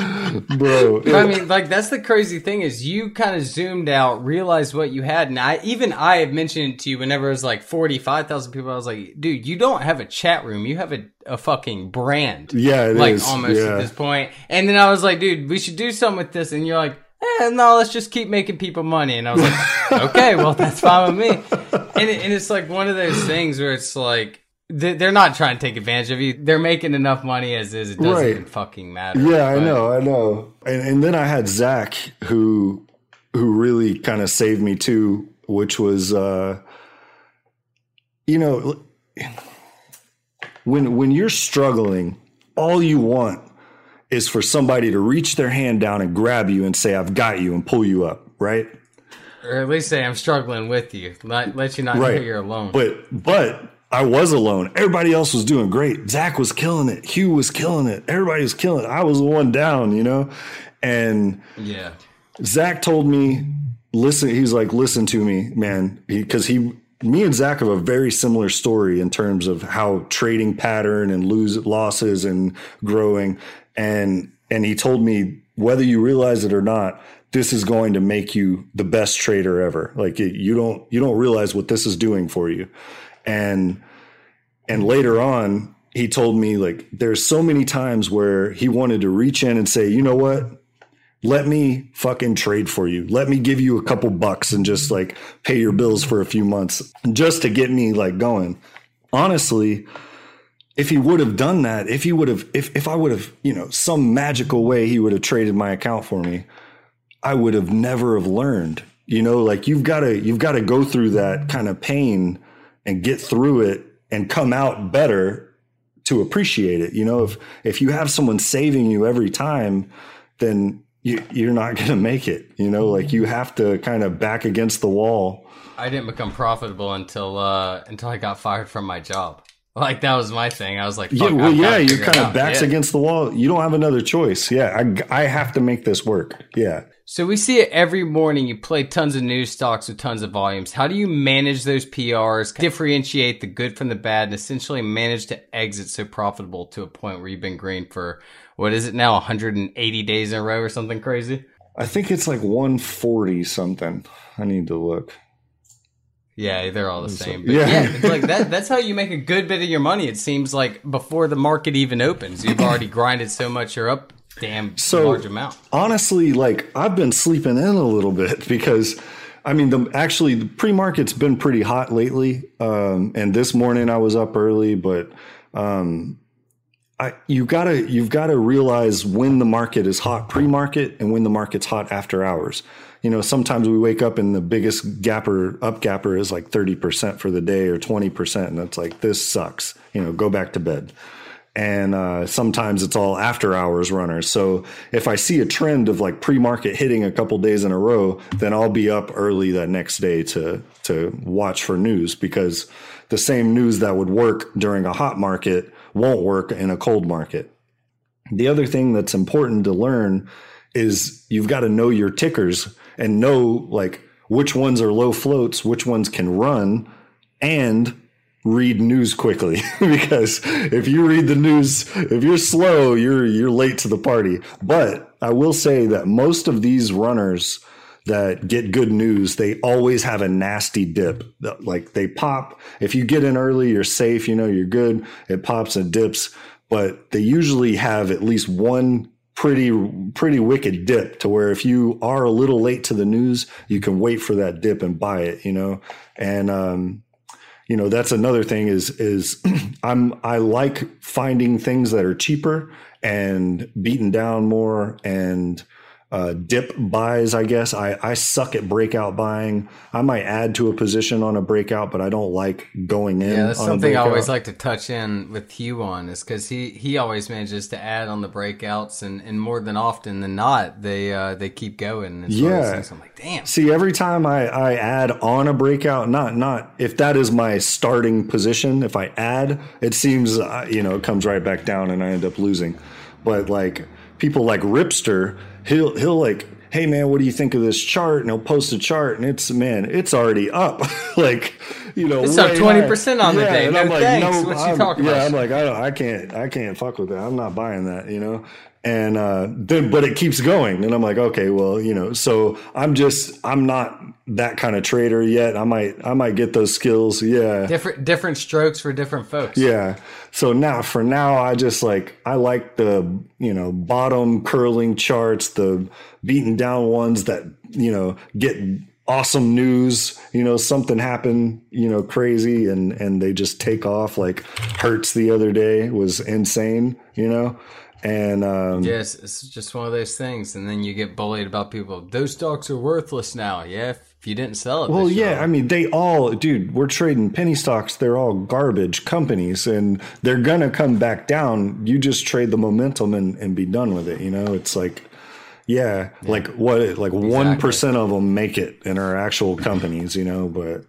bro. I mean, like that's the crazy thing is you kind of zoomed out, realized what you had, and I even I had mentioned it to you whenever it was like forty five thousand people. I was like, dude, you don't have a chat room, you have a, a fucking brand. Yeah, it like is. almost Yeah. at this point. And then I was like, dude, we should do something with this, and you're like. Eh, no, let's just keep making people money. And I was like, okay, well, that's fine with me. And, it, and it's like one of those things where it's like, they're not trying to take advantage of you. They're making enough money as is. It doesn't Right. even fucking matter. Yeah, I know, I know. And and then I had Zach who who really kind of saved me too, which was uh you know when when you're struggling, all you want is for somebody to reach their hand down and grab you and say, I've got you and pull you up, right? Or at least say I'm struggling with you. Let, let you not know Right. you're alone. But but I was alone. Everybody else was doing great. Zach was killing it. Hugh was killing it. Everybody was killing it. I was the one down, you know? And yeah. Zach told me, listen, he's like, listen to me, man. Because he, me and Zach have a very similar story in terms of how trading pattern and lose losses and growing. And, and he told me, whether you realize it or not, this is going to make you the best trader ever. Like you don't, you don't realize what this is doing for you. And, and later on, he told me like, there's so many times where he wanted to reach in and say, you know what? let me fucking trade for you. Let me give you a couple bucks and just like pay your bills for a few months just to get me like going. Honestly, if he would have done that, if he would have, if, if I would have, you know, some magical way he would have traded my account for me, I would have never have learned, you know, like you've got to, you've got to go through that kind of pain and get through it and come out better to appreciate it. You know, if, if you have someone saving you every time, then you, you're not going to make it. You know, like you have to kind of back against the wall. I didn't become profitable until uh until I got fired from my job. Like that was my thing. I was like, Yeah, well, yeah, you're kind of backs Yeah. against the wall. You don't have another choice. Yeah, I, I have to make this work. Yeah. So we see it every morning. You play tons of news stocks with tons of volumes. How do you manage those PRs, differentiate the good from the bad, and essentially manage to exit so profitable to a point where you've been green for what is it now, 180 days in a row or something crazy? I think it's like 140 something. I need to look. Yeah, they're all the same. But yeah. yeah, it's like that. That's how you make a good bit of your money. It seems like before the market even opens, you've already grinded so much you're up damn So- large amount. honestly, like I've been sleeping in a little bit because I mean, the actually the pre market's been pretty hot lately. Um, and this morning I was up early, but um, I you gotta you've got to realize when the market is hot pre market and when the market's hot after hours. You know, sometimes we wake up and the biggest gapper up gapper is like thirty percent for the day or twenty percent, and it's like this sucks. You know, go back to bed and uh, sometimes it's all after hours runners. So if I see a trend of like pre market hitting a couple days in a row, then I'll be up early that next day to to watch for news because the same news that would work during a hot market won't work in a cold market. The other thing that's important to learn is you've got to know your tickers and know like which ones are low floats, which ones can run, and read news quickly. Because if you read the news if you're slow you're you're late to the party. But i will say that most of these runners that get good news they always have a nasty dip. Like they pop. If you get in early you're safe you know you're good. It pops and dips. But they usually have at least one pretty pretty wicked dip to where if you are a little late to the news you can wait for that dip and buy it you know? And um you know that's another thing is is i'm i like finding things that are cheaper and beaten down more and uh, dip buys i guess I, I suck at breakout buying i might add to a position on a breakout but i don't like going in Yeah, that's something I always like to touch in with Hugh on is because he, he always manages to add on the breakouts and, and more than often than not they uh, they keep going. It's one of those Yeah. I'm like, damn. See, every time I, I add on a breakout, not not if that is my starting position, if I add, it seems uh, you know it comes right back down and I end up losing. But like people like Ripster, he'll he'll like, hey man, what do you think of this chart? And he'll post a chart, and it's man, it's already up, like you know, It's up 20% on the higher. day. and No I'm like, thanks. no, What I'm- talking yeah, about? I'm like, I don't, I can't, I can't fuck with that. I'm not buying that, you know. And uh, then, but it keeps going, and I'm like, okay, well, you know, so I'm just, I'm not that kind of trader yet. I might, I might get those skills, yeah, Different different strokes for different folks. yeah. So now, for now, I just like, I like the, you know, bottom curling charts, the beaten down ones that, you know, get awesome news. You know, something happened, you know, crazy, and and they just take off. Like Hertz the other day was insane, you know, and um, Yes, it's just one of those things, and then you get bullied about people. Those stocks are worthless now. Yeah, if, if you didn't sell it. Well, this yeah, year. I mean, they all, dude, we're trading penny stocks. They're all garbage companies and they're going to come back down. You just trade the momentum and, and be done with it. You know, it's like, yeah, like what, like 1% of them make it in our actual companies, you know, but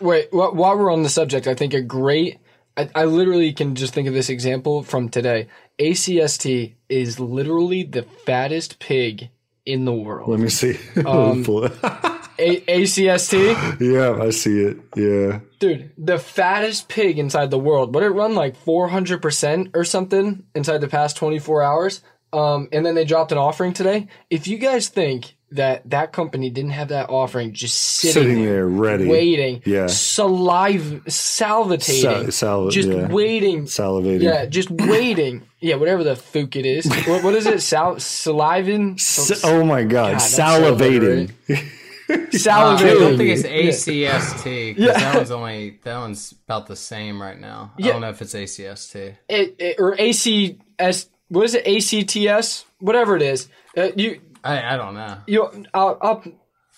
Wait, while we're on the subject, I think a great. I, I literally can just think of this example from today. ACST is literally the fattest pig in the world. let me see. Um, A- ACST, yeah, I see it. Yeah. dude, the fattest pig inside the world. What it run like 400% or something inside the past 24 hours? Um, and then they dropped an offering today. If you guys think that that company didn't have that offering just sitting, Sitting there ready. waiting, Yeah. salive, salivating Sal- sal- just yeah. waiting, Salivating. yeah, just waiting, yeah, whatever the fook it is. what, what is it? Sal- salivin, S- oh my God. that's so salivating. Uh, salivating. I don't think it's ACST because that one's only that one's about the same right now. I don't know if it's ACST. it, it, or ACS. What is it? ACTS, whatever it is. Uh, you, I, I don't know. you, I'll, I'll,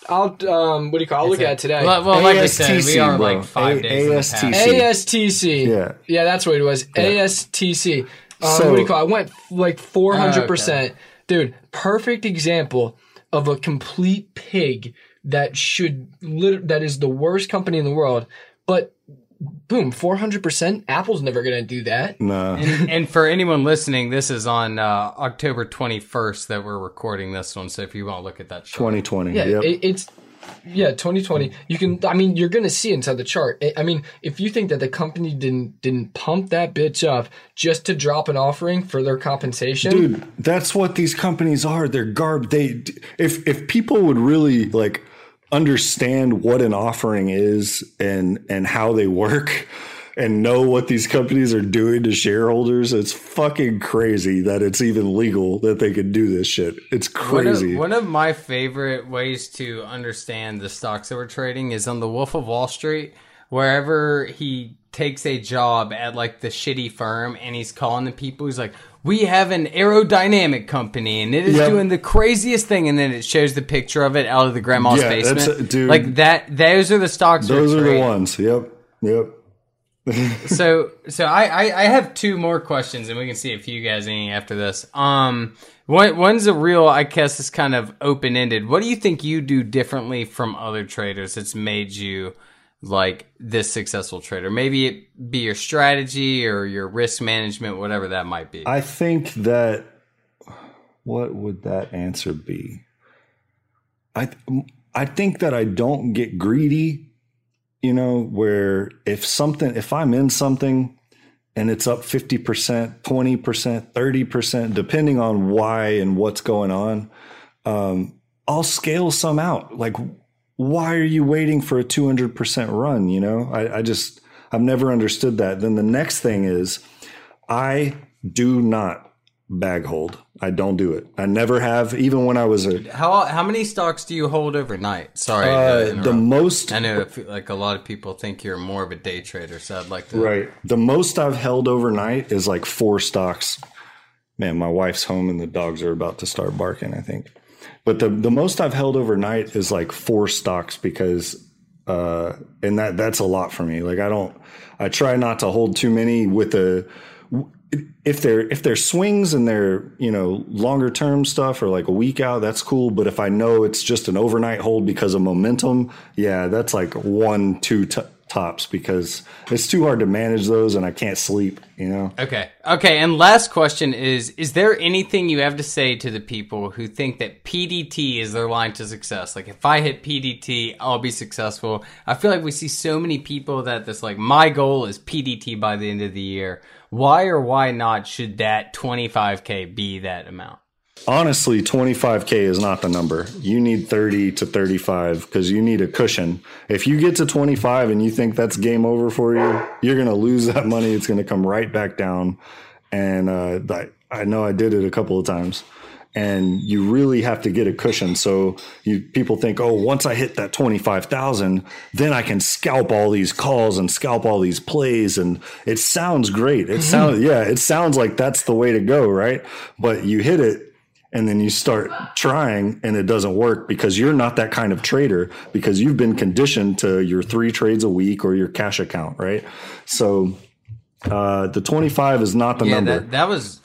I'll, um, what do you call? I'll look at it today. Well, well like I said, we ASTC, are bro. like five A- days. ASTC. past. ASTC. Yeah. Yeah, that's what it was. ASTC. Um, So- what do you call it? I went like 400%. Dude, perfect example of a complete pig that should, lit- that is the worst company in the world. But boom, 400%. Apple's never going to do that. Nah. And, and for anyone listening, this is on uh, October 21st that we're recording this one. So if you want to look at that chart. 2020. Yeah, yep. it, it's yeah, 2020. You can I mean, you're going to see inside the chart. I- I mean, if you think that the company didn't didn't pump that bitch up just to drop an offering for their compensation, dude that's what these companies are they're garb they if if people would really like understand what an offering is and and how they work and know what these companies are doing to shareholders it's fucking crazy that it's even legal that they could do this shit. It's One of, crazy. one of my favorite ways to understand the stocks that we're trading is on the Wolf of Wall Street, wherever he takes a job at like the shitty firm and he's calling the people, he's like, We have an aerodynamic company and it is Yep. doing the craziest thing. And then it shows the picture of it out of the grandma's Yeah, basement. a- dude. like that, those are the stocks those are the ones yep yep so so I, I I have two more questions and we can see if you guys any after this. Um, one one's a real I guess is kind of open ended. What do you think you do differently from other traders that's made you like this successful trader? Maybe it be your strategy or your risk management, whatever that might be. I think that what would that answer be? I I think that I don't get greedy, you know, where if something if I'm in something and it's up 50%, 20%, 30%, depending on why and what's going on, um, I'll scale some out. Like, why are you waiting for a 200% run? You know, I, I just, I've never understood that. Then the next thing is, I do not bag hold. I don't do it. I never have, even when I was a, how how many stocks do you hold overnight? Sorry, uh, the most I know like a lot of people think you're more of a day trader, so I'd like to. Right. The most I've held overnight is like four stocks. Man, my wife's home and the dogs are about to start barking, I think. But the the most I've held overnight is like four stocks because uh and that that's a lot for me. Like I don't I try not to hold too many with a if they're if they're swings and they're you know longer term stuff or like a week out that's cool but if i know it's just an overnight hold because of momentum yeah that's like one two t- tops because it's too hard to manage those and i can't sleep you know Okay. Okay. And last question is Is there anything you have to say to the people who think that PDT is their line to success? Like, if I hit PDT, I'll be successful. I feel like we see so many people that this, like, my goal is PDT by the end of the year. Why or why not should that 25K be that amount? Honestly 25k is not the number. You need 30 to 35 because you need a cushion. If you get to 25 and you think that's game over for you you're going to lose that money. It's going to come right back down. And uh, I, I know i did it a couple of times. And you really have to get a cushion. So you people think oh once i hit that 25000 then i can scalp all these calls and scalp all these plays. And it sounds great. It sounds yeah it sounds like that's the way to go right? But you hit it and then you start trying and it doesn't work because you're not that kind of trader because you've been conditioned to your three trades a week or your cash account right so uh the 25 is not the yeah, number that, that was.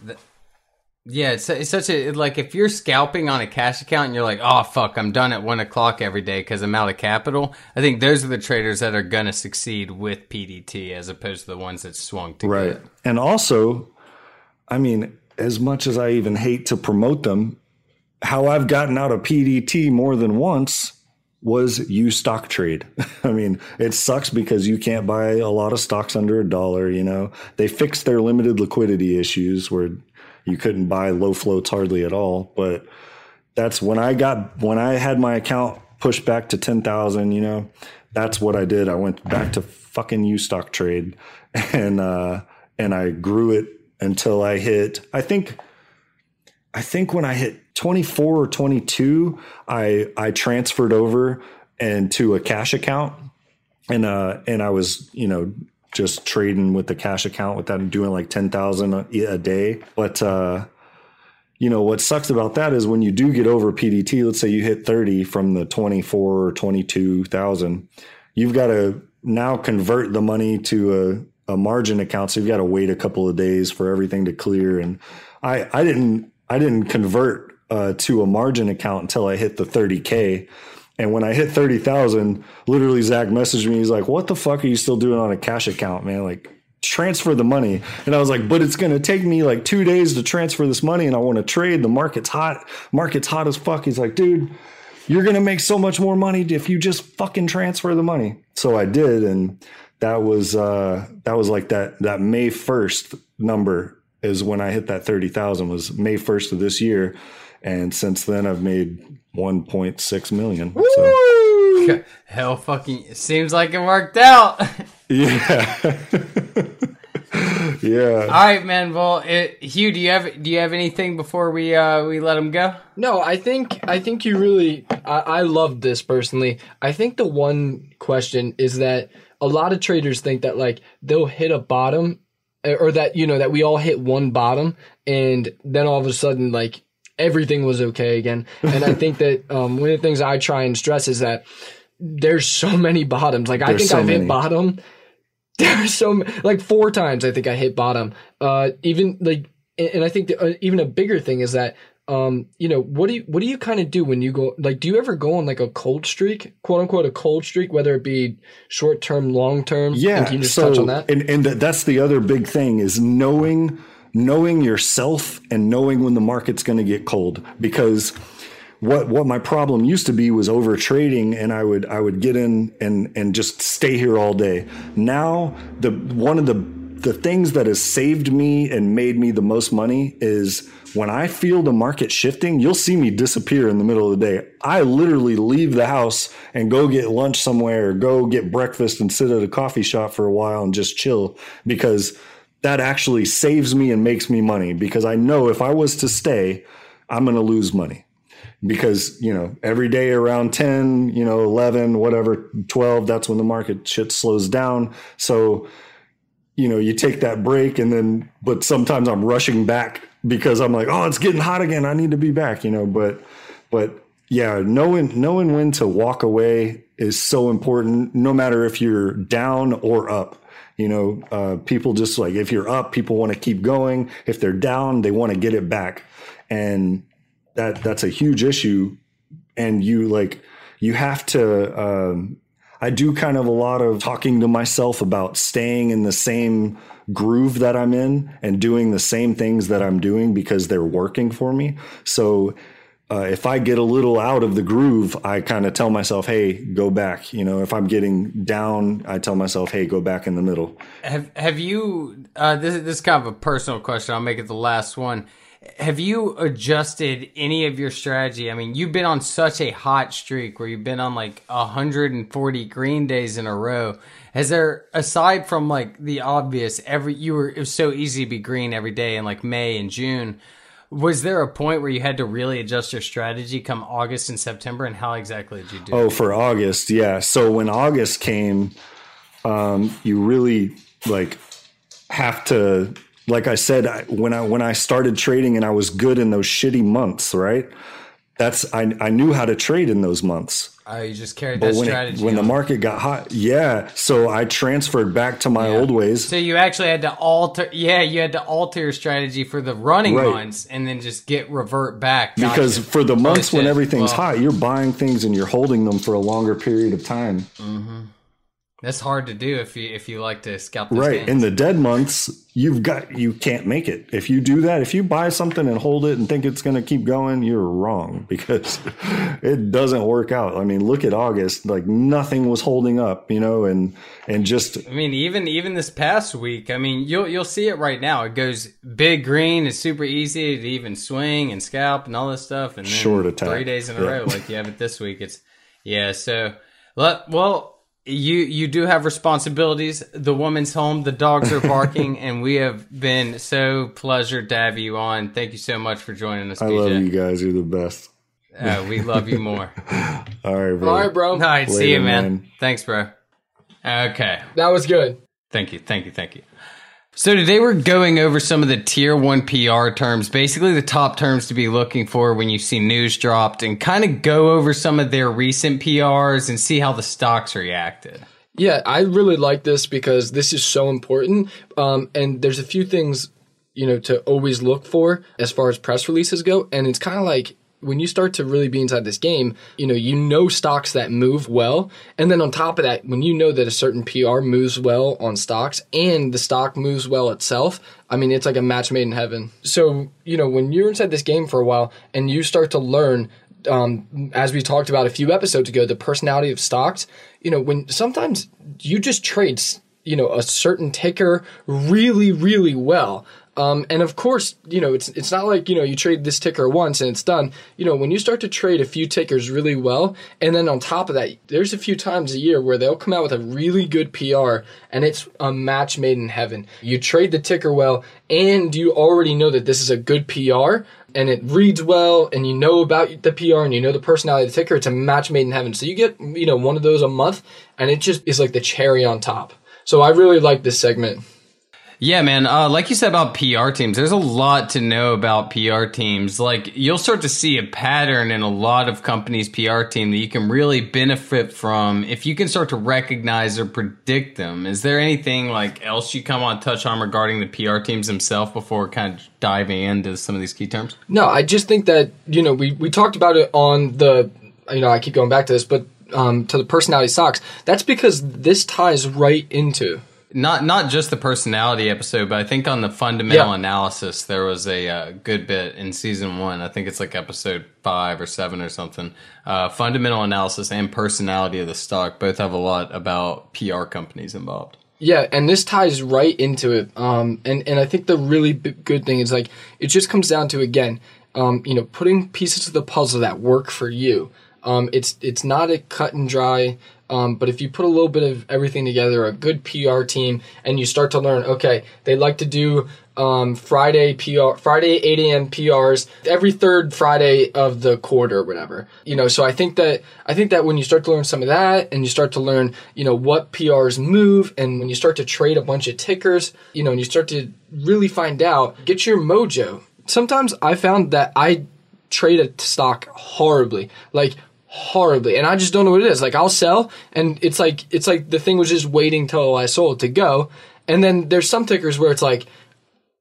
Yeah, it's, it's such a like if you're scalping on a cash account and you're like, oh fuck, I'm done at one o'clock every day because I'm out of capital. I think those are the traders that are gonna succeed with PDT as opposed to the ones that swung to right good. and also i mean as much as i even hate to promote them how i've gotten out of pdt more than once was Ustocktrade. I mean it sucks because you can't buy a lot of stocks under a dollar you know? They fixed their limited liquidity issues where you couldn't buy low floats hardly at all but that's when i got when i had my account pushed back to 10,000 you know that's what i did. I went back to fucking Ustocktrade and uh and i grew it until i hit i think I think when I hit 24 or 22, I I transferred over and to a cash account, and uh and I was you know just trading with the cash account with that and doing like 10,000 a, a day. But uh, you know what sucks about that is when you do get over PDT, let's say you hit 30 from the 24 or 22,000, you've got to now convert the money to a, margin account. So you've got to wait a couple of days for everything to clear. And I I didn't I didn't convert uh, to a margin account until I hit the 30k, And when I hit 30,000, literally Zach messaged me. He's like, what the fuck are you still doing on a cash account, man? Like, transfer the money. And I was like, but it's going to take me like two days to transfer this money and I want to trade. The market's hot. Market's hot as fuck. He's like, dude, you're going to make so much more money if you just fucking transfer the money. So I did. And that was, uh, that was like that, that May 1st number is when I hit that 30,000 was May 1st of this year. And since then I've made 1.6 million. So. Hell fucking it seems like it worked out. Yeah. yeah. All right, man. Well, it, Hugh, do you have do you have anything before we uh we let him go? No, I think I think you really I, I love this personally. I think the one question is that a lot of traders think that like they'll hit a bottom eh, or that you know that we all hit one bottom and then all of a sudden like everything was okay again. And I think that um, one of the things I try and stress is that there's so many bottoms. Like I think so I've many. hit bottom. There's so like four times I think I hit bottom. Uh, even like, and and I think that, uh, even a bigger thing is that um, you know, what do you what do you kind of do when you go like do you ever go on like a cold streak, quote unquote, a cold streak, whether it be short term, long term? Yeah. and can you just so, touch on that? And, and that's the other big thing is knowing, knowing yourself and knowing when the market's going to get cold because what, what my problem used to be was over trading and I would, I would get in and, and just stay here all day. Now the, one of the, the things that has saved me and made me the most money is when I feel the market shifting, you'll see me disappear in the middle of the day. I literally leave the house and go get lunch somewhere or go get breakfast and sit at a coffee shop for a while and just chill because that actually saves me and makes me money because I know if I was to stay, I'm going to lose money because you know every day around 10 you know 11 whatever 12 that's when the market shit slows down so you know you take that break and then but sometimes i'm rushing back because i'm like oh it's getting hot again. I need to be back you know but but yeah knowing knowing when to walk away is so important no matter if you're down or up you know uh, people just like if you're up people want to keep going. If they're down they want to get it back. And that that's a huge issue. And you like you have to um, i do kind of a lot of talking to myself about staying in the same groove that i'm in and doing the same things that i'm doing because they're working for me so uh, if i get a little out of the groove i kind of tell myself hey go back you know if i'm getting down i tell myself hey go back in the middle Have Have you? Uh, this this is kind of a personal question. I'll make it the last one. Have you adjusted any of your strategy? I mean, you've been on such a hot streak where you've been on like 140 green days in a row. Has there, aside from like the obvious, every you were it was so easy to be green every day in like May and June. Was there a point where you had to really adjust your strategy come August and September, and how exactly did you do? Oh, it? for August, yeah. So when August came, um, you really like have to, like I said, I, when I when I started trading and I was good in those shitty months, right? That's I I knew how to trade in those months. Uh, you just carried But that when strategy. it, when the market got hot, yeah. So I transferred back to my old ways. So you actually had to alter, yeah, you had to alter your strategy for the running Right. months and then just get revert back. because Gotcha. for the months when everything's Well- hot, you're buying things and you're holding them for a longer period of time. That's hard to do if you if you like to scalp. Right. gains. In the dead months, you've got you can't make it. If you do that, if you buy something and hold it and think it's going to keep going, you're wrong because it doesn't work out. I mean, look at August, like nothing was holding up, you know, and and just I mean, even even this past week, I mean, you'll you'll see it right now. It goes big green. It's super easy to even swing and scalp and all this stuff. And then Short attack. three days in a Yeah. row, like you have it this week. It's yeah. So well. You you do have responsibilities. The woman's home. The dogs are barking, and we have been so pleasured to have you on. Thank you so much for joining us, I PJ. love you guys. You're the best. Uh, we love you more. All right, bro. All right, bro. All right, see you, man. man. Thanks, bro. Okay. That was good. Thank you, thank you, thank you. So today we're going over some of the tier one PR terms, basically the top terms to be looking for when you see news dropped, and kind of go over some of their recent PRs and see how the stocks reacted. Yeah, I really like this because this is so important. Um, and there's a few things, you know, to always look for as far as press releases go. And it's kind of like when you start to really be inside this game, you know, you know stocks that move well. And then on top of that, when you know that a certain PR moves well on stocks and the stock moves well itself, I mean, it's like a match made in heaven. So, you know, when you're inside this game for a while and you start to learn, um, as we talked about a few episodes ago, the personality of stocks, you know, when sometimes you just trade, you know, a certain ticker really, really well. Um, and of course, you know, it's it's not like you know you trade this ticker once and it's done. You know, when you start to trade a few tickers really well, and then on top of that, there's a few times a year where they'll come out with a really good PR, and it's a match made in heaven. You trade the ticker well, and you already know that this is a good PR, and it reads well, and you know about the PR, and you know the personality of the ticker. It's a match made in heaven. So you get you know one of those a month, and it just is like the cherry on top. So I really like this segment. Yeah, man. Uh, like you said about PR teams, there's a lot to know about PR teams. Like you'll start to see a pattern in a lot of companies' PR team that you can really benefit from if you can start to recognize or predict them. Is there anything like else you come on touch on regarding the PR teams themselves before kind of diving into some of these key terms? No, I just think that you know we we talked about it on the you know I keep going back to this, but um, to the personality socks. That's because this ties right into not not just the personality episode, but I think on the fundamental Yeah. analysis there was a uh, good bit in season one. I think it's like episode five or seven or something. Uh, fundamental analysis and personality of the stock both have a lot about PR companies involved. Yeah, and this ties right into it. Um, and and I think the really b- good thing is like it just comes down to again, um, you know, putting pieces of the puzzle that work for you. Um, it's it's not a cut and dry. Um, but if you put a little bit of everything together, a good PR team, and you start to learn, okay, they like to do um, Friday PR, Friday 8 a.m. PRs every third Friday of the quarter, or whatever. You know, so I think that I think that when you start to learn some of that, and you start to learn, you know, what PRs move, and when you start to trade a bunch of tickers, you know, and you start to really find out, get your mojo. Sometimes I found that I trade a stock horribly, like horribly, and I just don't know what it is. Like I'll sell, and it's like it's like the thing was just waiting till I sold to go, and then there's some tickers where it's like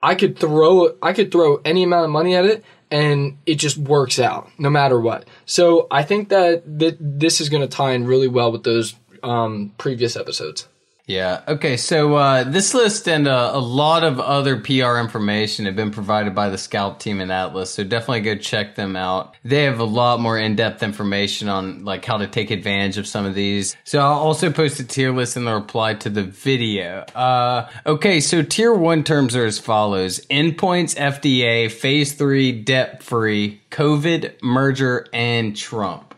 I could throw I could throw any amount of money at it and it just works out no matter what. So I think that th- this is going to tie in really well with those um, previous episodes. Yeah. Okay. So uh, this list and uh, a lot of other PR information have been provided by the Scalp team in Atlas. So definitely go check them out. They have a lot more in-depth information on like how to take advantage of some of these. So I'll also post a tier list in the reply to the video. Uh, okay. So tier one terms are as follows: endpoints, FDA, phase three, debt free, COVID, merger, and Trump.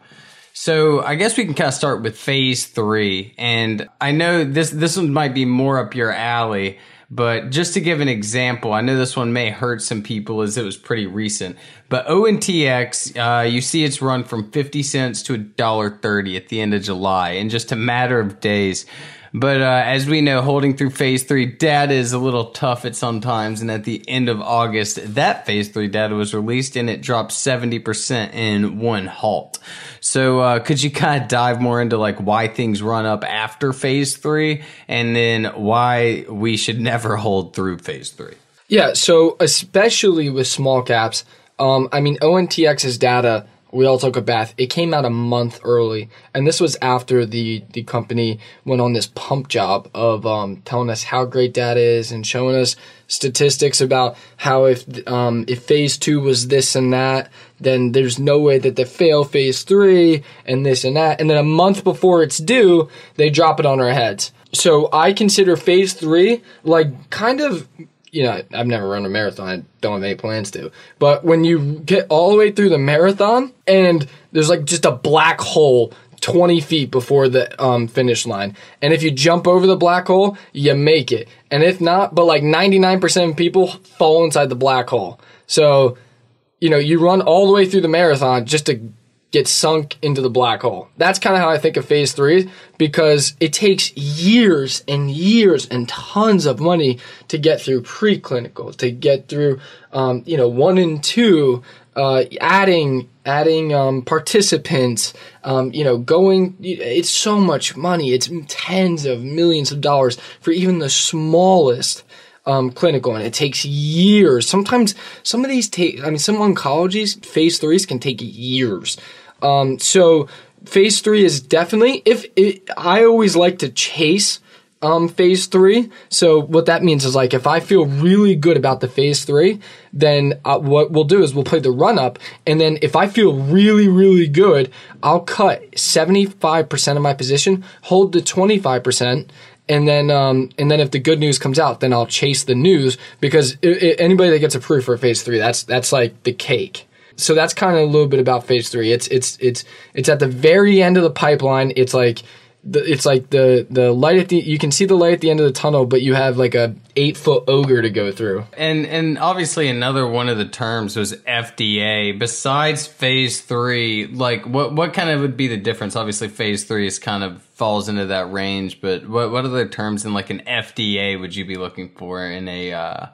So I guess we can kind of start with phase three, and I know this this one might be more up your alley, but just to give an example, I know this one may hurt some people as it was pretty recent. But ONTX, uh, you see its run from fifty cents to a dollar thirty at the end of July in just a matter of days. But uh, as we know, holding through phase three data is a little tough at sometimes. And at the end of August, that phase three data was released and it dropped 70% in one halt. So uh, could you kind of dive more into like why things run up after phase three and then why we should never hold through phase three? Yeah, so especially with small caps, um, I mean ONTX's data. We all took a bath. It came out a month early, and this was after the the company went on this pump job of um, telling us how great data is and showing us statistics about how if um, if phase two was this and that, then there's no way that they fail phase three and this and that, and then a month before it's due, they drop it on our heads. So I consider phase three like kind of you know, I've never run a marathon. I don't have any plans to. But when you get all the way through the marathon and there's like just a black hole 20 feet before the um, finish line. And if you jump over the black hole, you make it. And if not, but like 99% of people fall inside the black hole. So, you know, you run all the way through the marathon just to get sunk into the black hole. That's kind of how I think of phase three because it takes years and years and tons of money to get through preclinical, to get through, um, you know, one and two, uh, adding adding um, participants, um, you know, going. It's so much money. It's tens of millions of dollars for even the smallest um, clinical, and it takes years. Sometimes some of these take. I mean, some oncologies phase threes can take years. Um, so phase three is definitely if it, I always like to chase um, phase three. So what that means is like if I feel really good about the phase three, then uh, what we'll do is we'll play the run up, and then if I feel really really good, I'll cut seventy five percent of my position, hold the twenty five percent. And then, um, and then if the good news comes out, then I'll chase the news because i i anybody that gets approved for phase three, that's that's like the cake. So that's kind of a little bit about phase three. It's it's it's it's at the very end of the pipeline. It's like the, it's like the the light at the you can see the light at the end of the tunnel, but you have like a eight foot ogre to go through. And and obviously another one of the terms was FDA. Besides phase three, like what what kind of would be the difference? Obviously, phase three is kind of falls into that range, but what what other terms in like an FDA would you be looking for in a uh,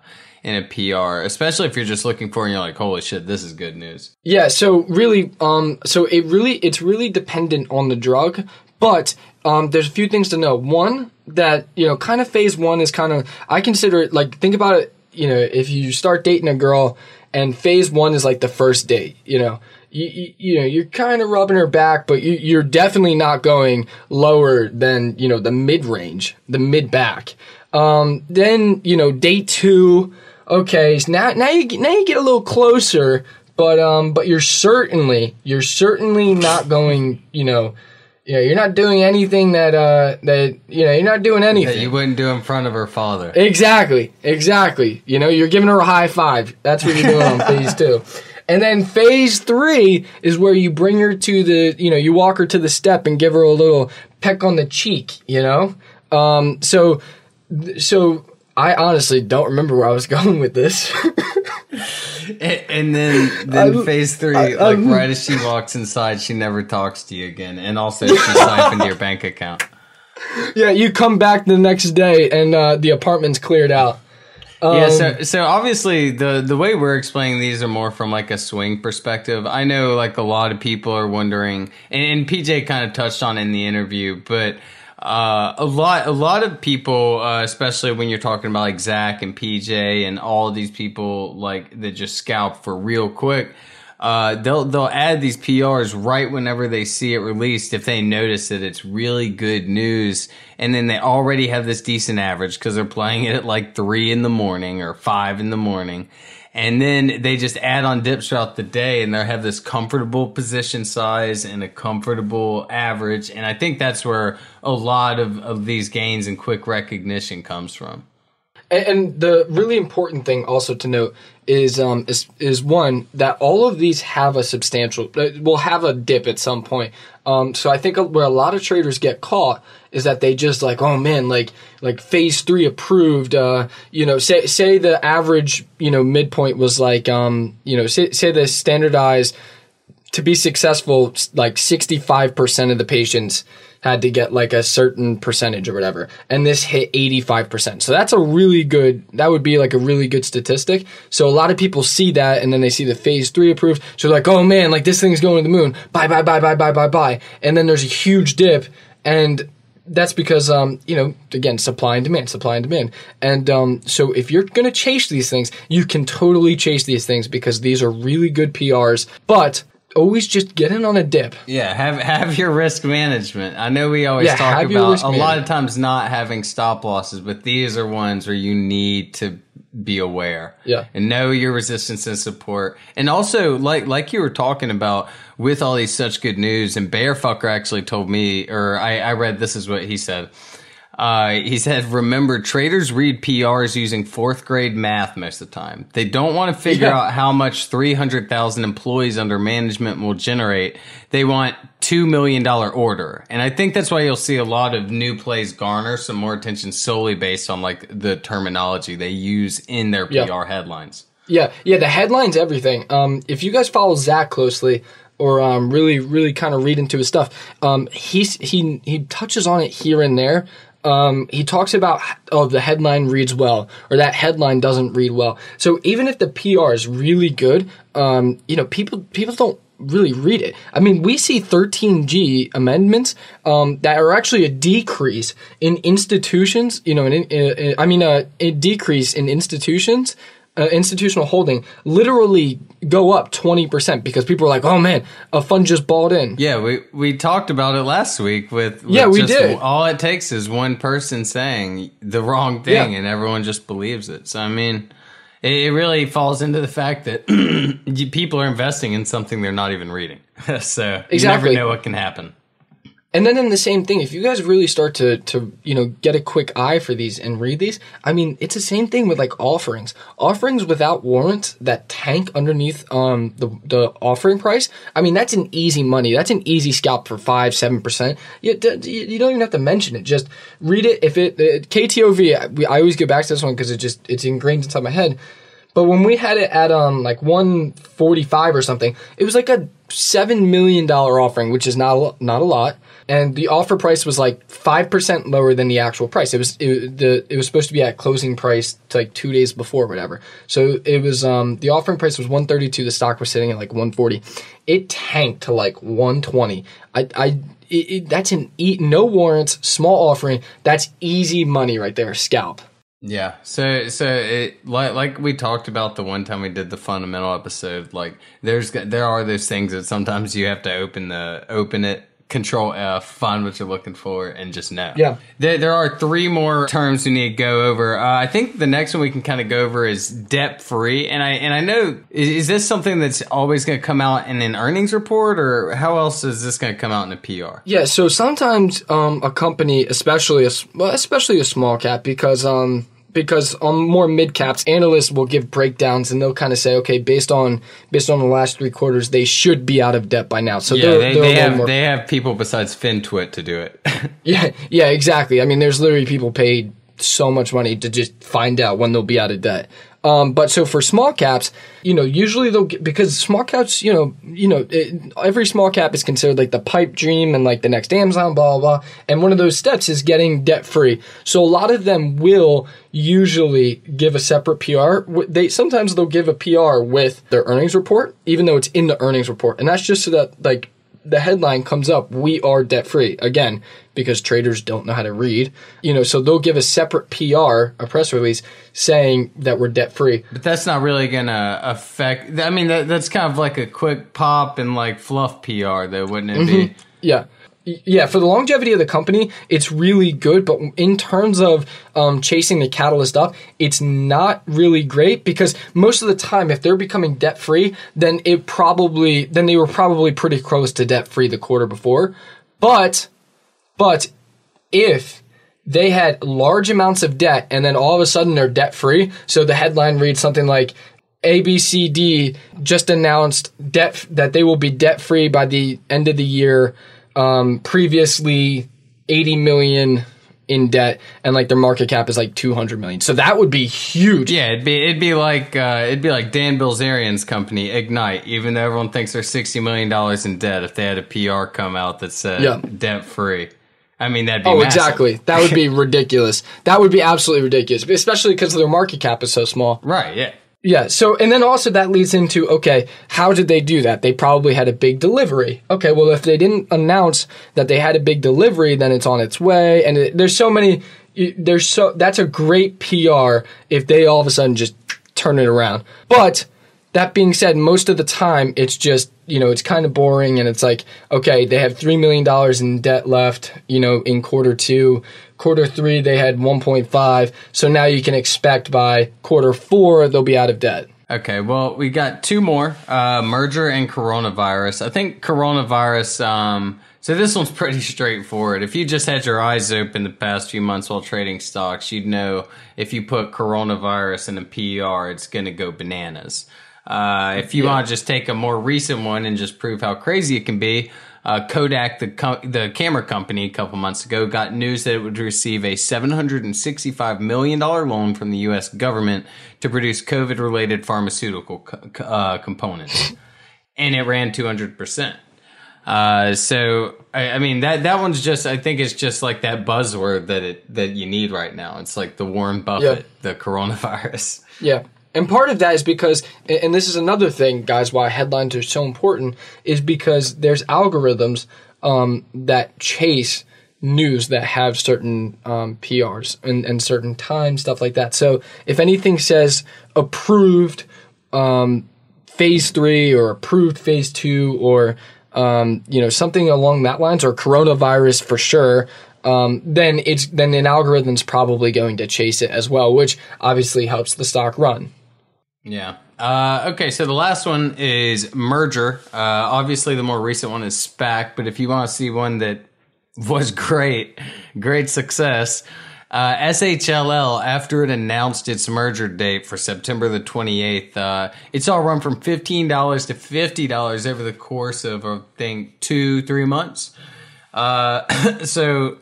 in a PR, especially if you're just looking for and you're like, holy shit, this is good news. Yeah, so really, um, so it really, it's really dependent on the drug, but um, there's a few things to know. One, that you know, kind of phase one is kind of, I consider it like think about it. You know, if you start dating a girl and phase one is like the first date, you know. You, you, you know you're kind of rubbing her back, but you, you're definitely not going lower than you know the mid range, the mid back. Um, then you know day two, okay, so now now you get- now you get a little closer, but um, but you're certainly you're certainly not going, you know, you know, you're not doing anything that uh that you know you're not doing anything That you wouldn't do in front of her father. Exactly, exactly. You know, you're giving her a high five. That's what you're doing on phase two. And then phase three is where you bring her to the, you know, you walk her to the step and give her a little peck on the cheek, you know? Um, so, so I honestly don't remember where I was going with this. And, and then then I- phase three, I- like I'm- right as she walks inside, she never talks to you again, and also she siphoned your bank account. yeah, you come back the next day and uh, the apartment's cleared out. yeah, Um, so so obviously the the way we're explaining these are more from like a swing perspective. I know like a lot of people are wondering, and, and PJ kind of touched on in the interview, but uh, a lot a lot of people, uh, especially when you're talking about like Zach and PJ and all these people like that just scalp for real quick. Uh, they'll they'll add these PRs right whenever they see it released if they notice that it's really good news, and then they already have this decent average because they're playing it at like three in the morning or five in the morning, and then they just add on dips throughout the day, and they have this comfortable position size and a comfortable average, and I think that's where a lot of of these gains and quick recognition comes from. And, and the really important thing also to note is um is is one that all of these have a substantial uh, will have a dip at some point. Um, so I think where a lot of traders get caught is that they just like oh man like like phase three approved. Uh, you know say say the average you know midpoint was like um you know say say the standardized to be successful, like 65% of the patients had to get like a certain percentage or whatever. And this hit 85%. So that's a really good, that would be like a really good statistic. So a lot of people see that and then they see the phase three approved. So they're like, oh man, like this thing's going to the moon. Bye, bye, bye, bye, bye, bye, bye. And then there's a huge dip. And that's because um, you know again supply and demand supply and demand and um, so if you're going to chase these things you can totally chase these things because these are really good prs but always just get in on a dip Yeah, have have your risk management. I know we always Yeah, talk about a lot of times not having stop losses, but these are ones where you need to be aware. Yeah. And know your resistance and support. And also like like you were talking about with all these such good news and Bearfucker actually told me or I, I read this is what he said. Uh, he said, remember, traders read PRs using fourth grade math most of the time. They don't want to figure Yeah. out how much 300,000 employees under management will generate. They want $2 million order. And I think that's why you'll see a lot of new plays garner some more attention solely based on like the terminology they use in their Yeah. PR headlines. Yeah, yeah. The headlines, everything. Um, if you guys follow Zach closely, or um, really, really kind of read into his stuff, um, he's he he touches on it here and there. Um, he talks about oh the headline reads well or that headline doesn't read well. So even if the PR is really good, um, you know people people don't really read it. I mean, we see 13G amendments um, that are actually a decrease in institutions. You know, in, in, in, I mean, a, a decrease in institutions. Uh, institutional holding literally go up 20% because people are like, oh man, a fund just balled in. Yeah, we we talked about it last week with, with Yeah, we just did. All it takes is one person saying the wrong thing, Yeah. and everyone just believes it. So I mean, it, it really falls into the fact that people are investing in something they're not even reading. so Exactly. you never know what can happen. And then in the same thing, if you guys really start to to you know get a quick eye for these and read these, I mean, it's the same thing with like offerings. Offerings without warrants that tank underneath um the the offering price. I mean, that's an easy money. That's an easy scalp for five seven percent. You, you don't even have to mention it. Just read it. If it uh, KTOV, I always go back to this one because it just it's ingrained inside my head. But when we had it at um like 145 or something, it was like a seven million dollar offering, which is not not a lot. And the offer price was like five percent lower than the actual price. It was it, the it was supposed to be at closing price to like two days before, or whatever. So it was um the offering price was 132. The stock was sitting at like 140. It tanked to like 120. I I it, it, that's an e- no warrants, small offering. That's easy money right there. Scalp. Yeah. So so it like like we talked about the one time we did the fundamental episode. Like there's there are those things that sometimes you have to open the open it. Control F, find what you're looking for, and just know. Yeah. There, there are three more terms we need to go over. Uh, I think the next one we can kind of go over is debt free, and I and I know is, is this something that's always going to come out in an earnings report, or how else is this going to come out in a PR? Yeah, so sometimes um, a company, especially a well, especially a small cap, because um because on more mid caps, analysts will give breakdowns and they'll kind of say, okay, based on based on the last three quarters, they should be out of debt by now. So Yeah, they're, they, they're they have more, they have people besides FinTwit to do it. yeah, yeah, exactly. I mean, there's literally people paid so much money to just find out when they'll be out of debt. Um, but so for small caps, you know, usually they'll get, because small caps, you know, you know, it, every small cap is considered like the pipe dream and like the next Amazon, blah, blah, blah. And one of those steps is getting debt free. So a lot of them will usually give a separate PR. They, sometimes they'll give a PR with their earnings report, even though it's in the earnings report. And that's just so that like the headline comes up, we are debt free. Again, because traders don't know how to read. You know, so they'll give a separate PR, a press release, saying that we're debt free. But that's not really gonna affect. I mean, that, that's kind of like a quick pop and like fluff PR, though, wouldn't it be? Mm-hmm. Yeah. Yeah, for the longevity of the company, it's really good. But in terms of um, chasing the catalyst up, it's not really great because most of the time, if they're becoming debt free, then it probably then they were probably pretty close to debt free the quarter before. But but if they had large amounts of debt and then all of a sudden they're debt free, so the headline reads something like ABCD just announced debt that they will be debt free by the end of the year. Um, previously 80 million in debt and like their market cap is like 200 million. So that would be huge. Yeah, it'd be it'd be like uh, it'd be like Dan Bilzerian's company Ignite. Even though everyone thinks they're sixty million dollars in debt, if they had a PR come out that said Yeah. debt free, I mean that'd be Oh, massive. exactly. That would be ridiculous. That would be absolutely ridiculous, especially because their market cap is so small. right. Yeah. Yeah. So, and then also that leads into okay, how did they do that? They probably had a big delivery. Okay, well, if they didn't announce that they had a big delivery, then it's on its way. And it, there's so many. There's so that's a great PR if they all of a sudden just turn it around. But that being said, most of the time it's just you know it's kind of boring and it's like okay, they have three million dollars in debt left. You know, in quarter two. Quarter three, they had 1.5. So now you can expect by quarter four, they'll be out of debt. Okay, well, we got two more uh, merger and coronavirus. I think coronavirus. Um, so this one's pretty straightforward. If you just had your eyes open the past few months while trading stocks, you'd know if you put coronavirus in a PR, it's going to go bananas. Uh, if you want to just take a more recent one and just prove how crazy it can be, uh, Kodak, the co- the camera company, a couple months ago, got news that it would receive a seven hundred and sixty five million dollar loan from the U.S. government to produce COVID related pharmaceutical co- uh, components, and it ran two hundred percent. Uh, so I, I mean that that one's just I think it's just like that buzzword that it that you need right now. It's like the Warren Buffett, the coronavirus. Yeah. And part of that is because, and this is another thing, guys, why headlines are so important, is because there's algorithms um, that chase news that have certain um, PRs and, and certain times, stuff like that. So if anything says approved um, phase three or approved phase two or um, you know something along that lines or coronavirus for sure, um, then it's then an algorithm's probably going to chase it as well, which obviously helps the stock run. Yeah. Uh, okay, so the last one is merger. Uh, obviously, the more recent one is SPAC, but if you want to see one that was great, great success, uh, SHLL, after it announced its merger date for September the 28th, uh, it's all run from $15 to $50 over the course of, I think, two, three months. Uh, so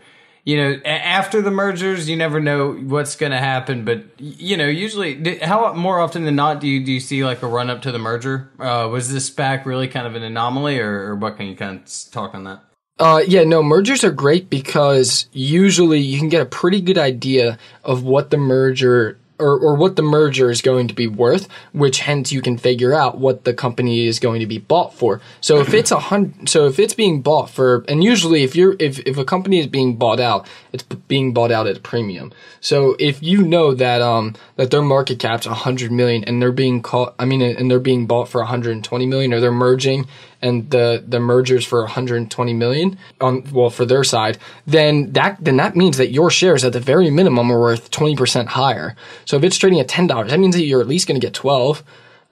you know, after the mergers, you never know what's going to happen. But you know, usually, how more often than not do you do you see like a run up to the merger? Uh, was this SPAC really kind of an anomaly, or, or what can you kind of talk on that? Uh, yeah, no, mergers are great because usually you can get a pretty good idea of what the merger or, or what the merger is going to be worth, which hence you can figure out what the company is going to be bought for. So if it's a hundred, so if it's being bought for, and usually if you're, if, if a company is being bought out, it's being bought out at a premium. So if you know that, um, that their market cap's a hundred million and they're being caught, I mean, and they're being bought for 120 million or they're merging and the the mergers for 120 million on well for their side, then that then that means that your shares at the very minimum are worth 20% higher. So if it's trading at $10, that means that you're at least going to get 12.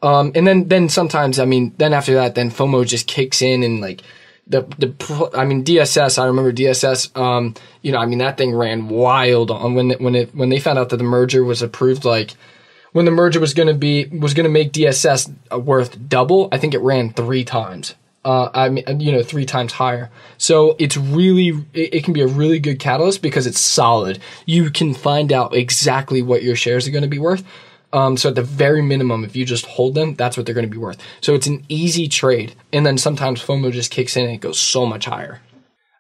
Um, and then then sometimes I mean then after that then FOMO just kicks in and like the the I mean DSS I remember DSS um you know I mean that thing ran wild on when when it when they found out that the merger was approved like when the merger was going to be was going to make DSS worth double, I think it ran three times. Uh, I mean, you know, three times higher. So it's really, it, can be a really good catalyst because it's solid. You can find out exactly what your shares are going to be worth. Um, so at the very minimum, if you just hold them, that's what they're going to be worth. So it's an easy trade. And then sometimes FOMO just kicks in and it goes so much higher.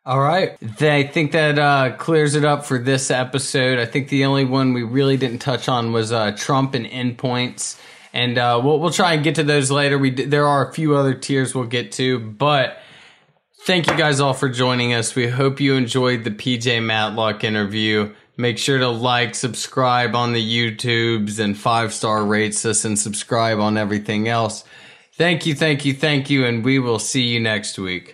All right. I think that uh, clears it up for this episode. I think the only one we really didn't touch on was uh, Trump and endpoints. And uh, we'll, we'll try and get to those later. We There are a few other tiers we'll get to, but thank you guys all for joining us. We hope you enjoyed the PJ Matlock interview. Make sure to like, subscribe on the YouTubes, and five star rates us and subscribe on everything else. Thank you, thank you, thank you, and we will see you next week.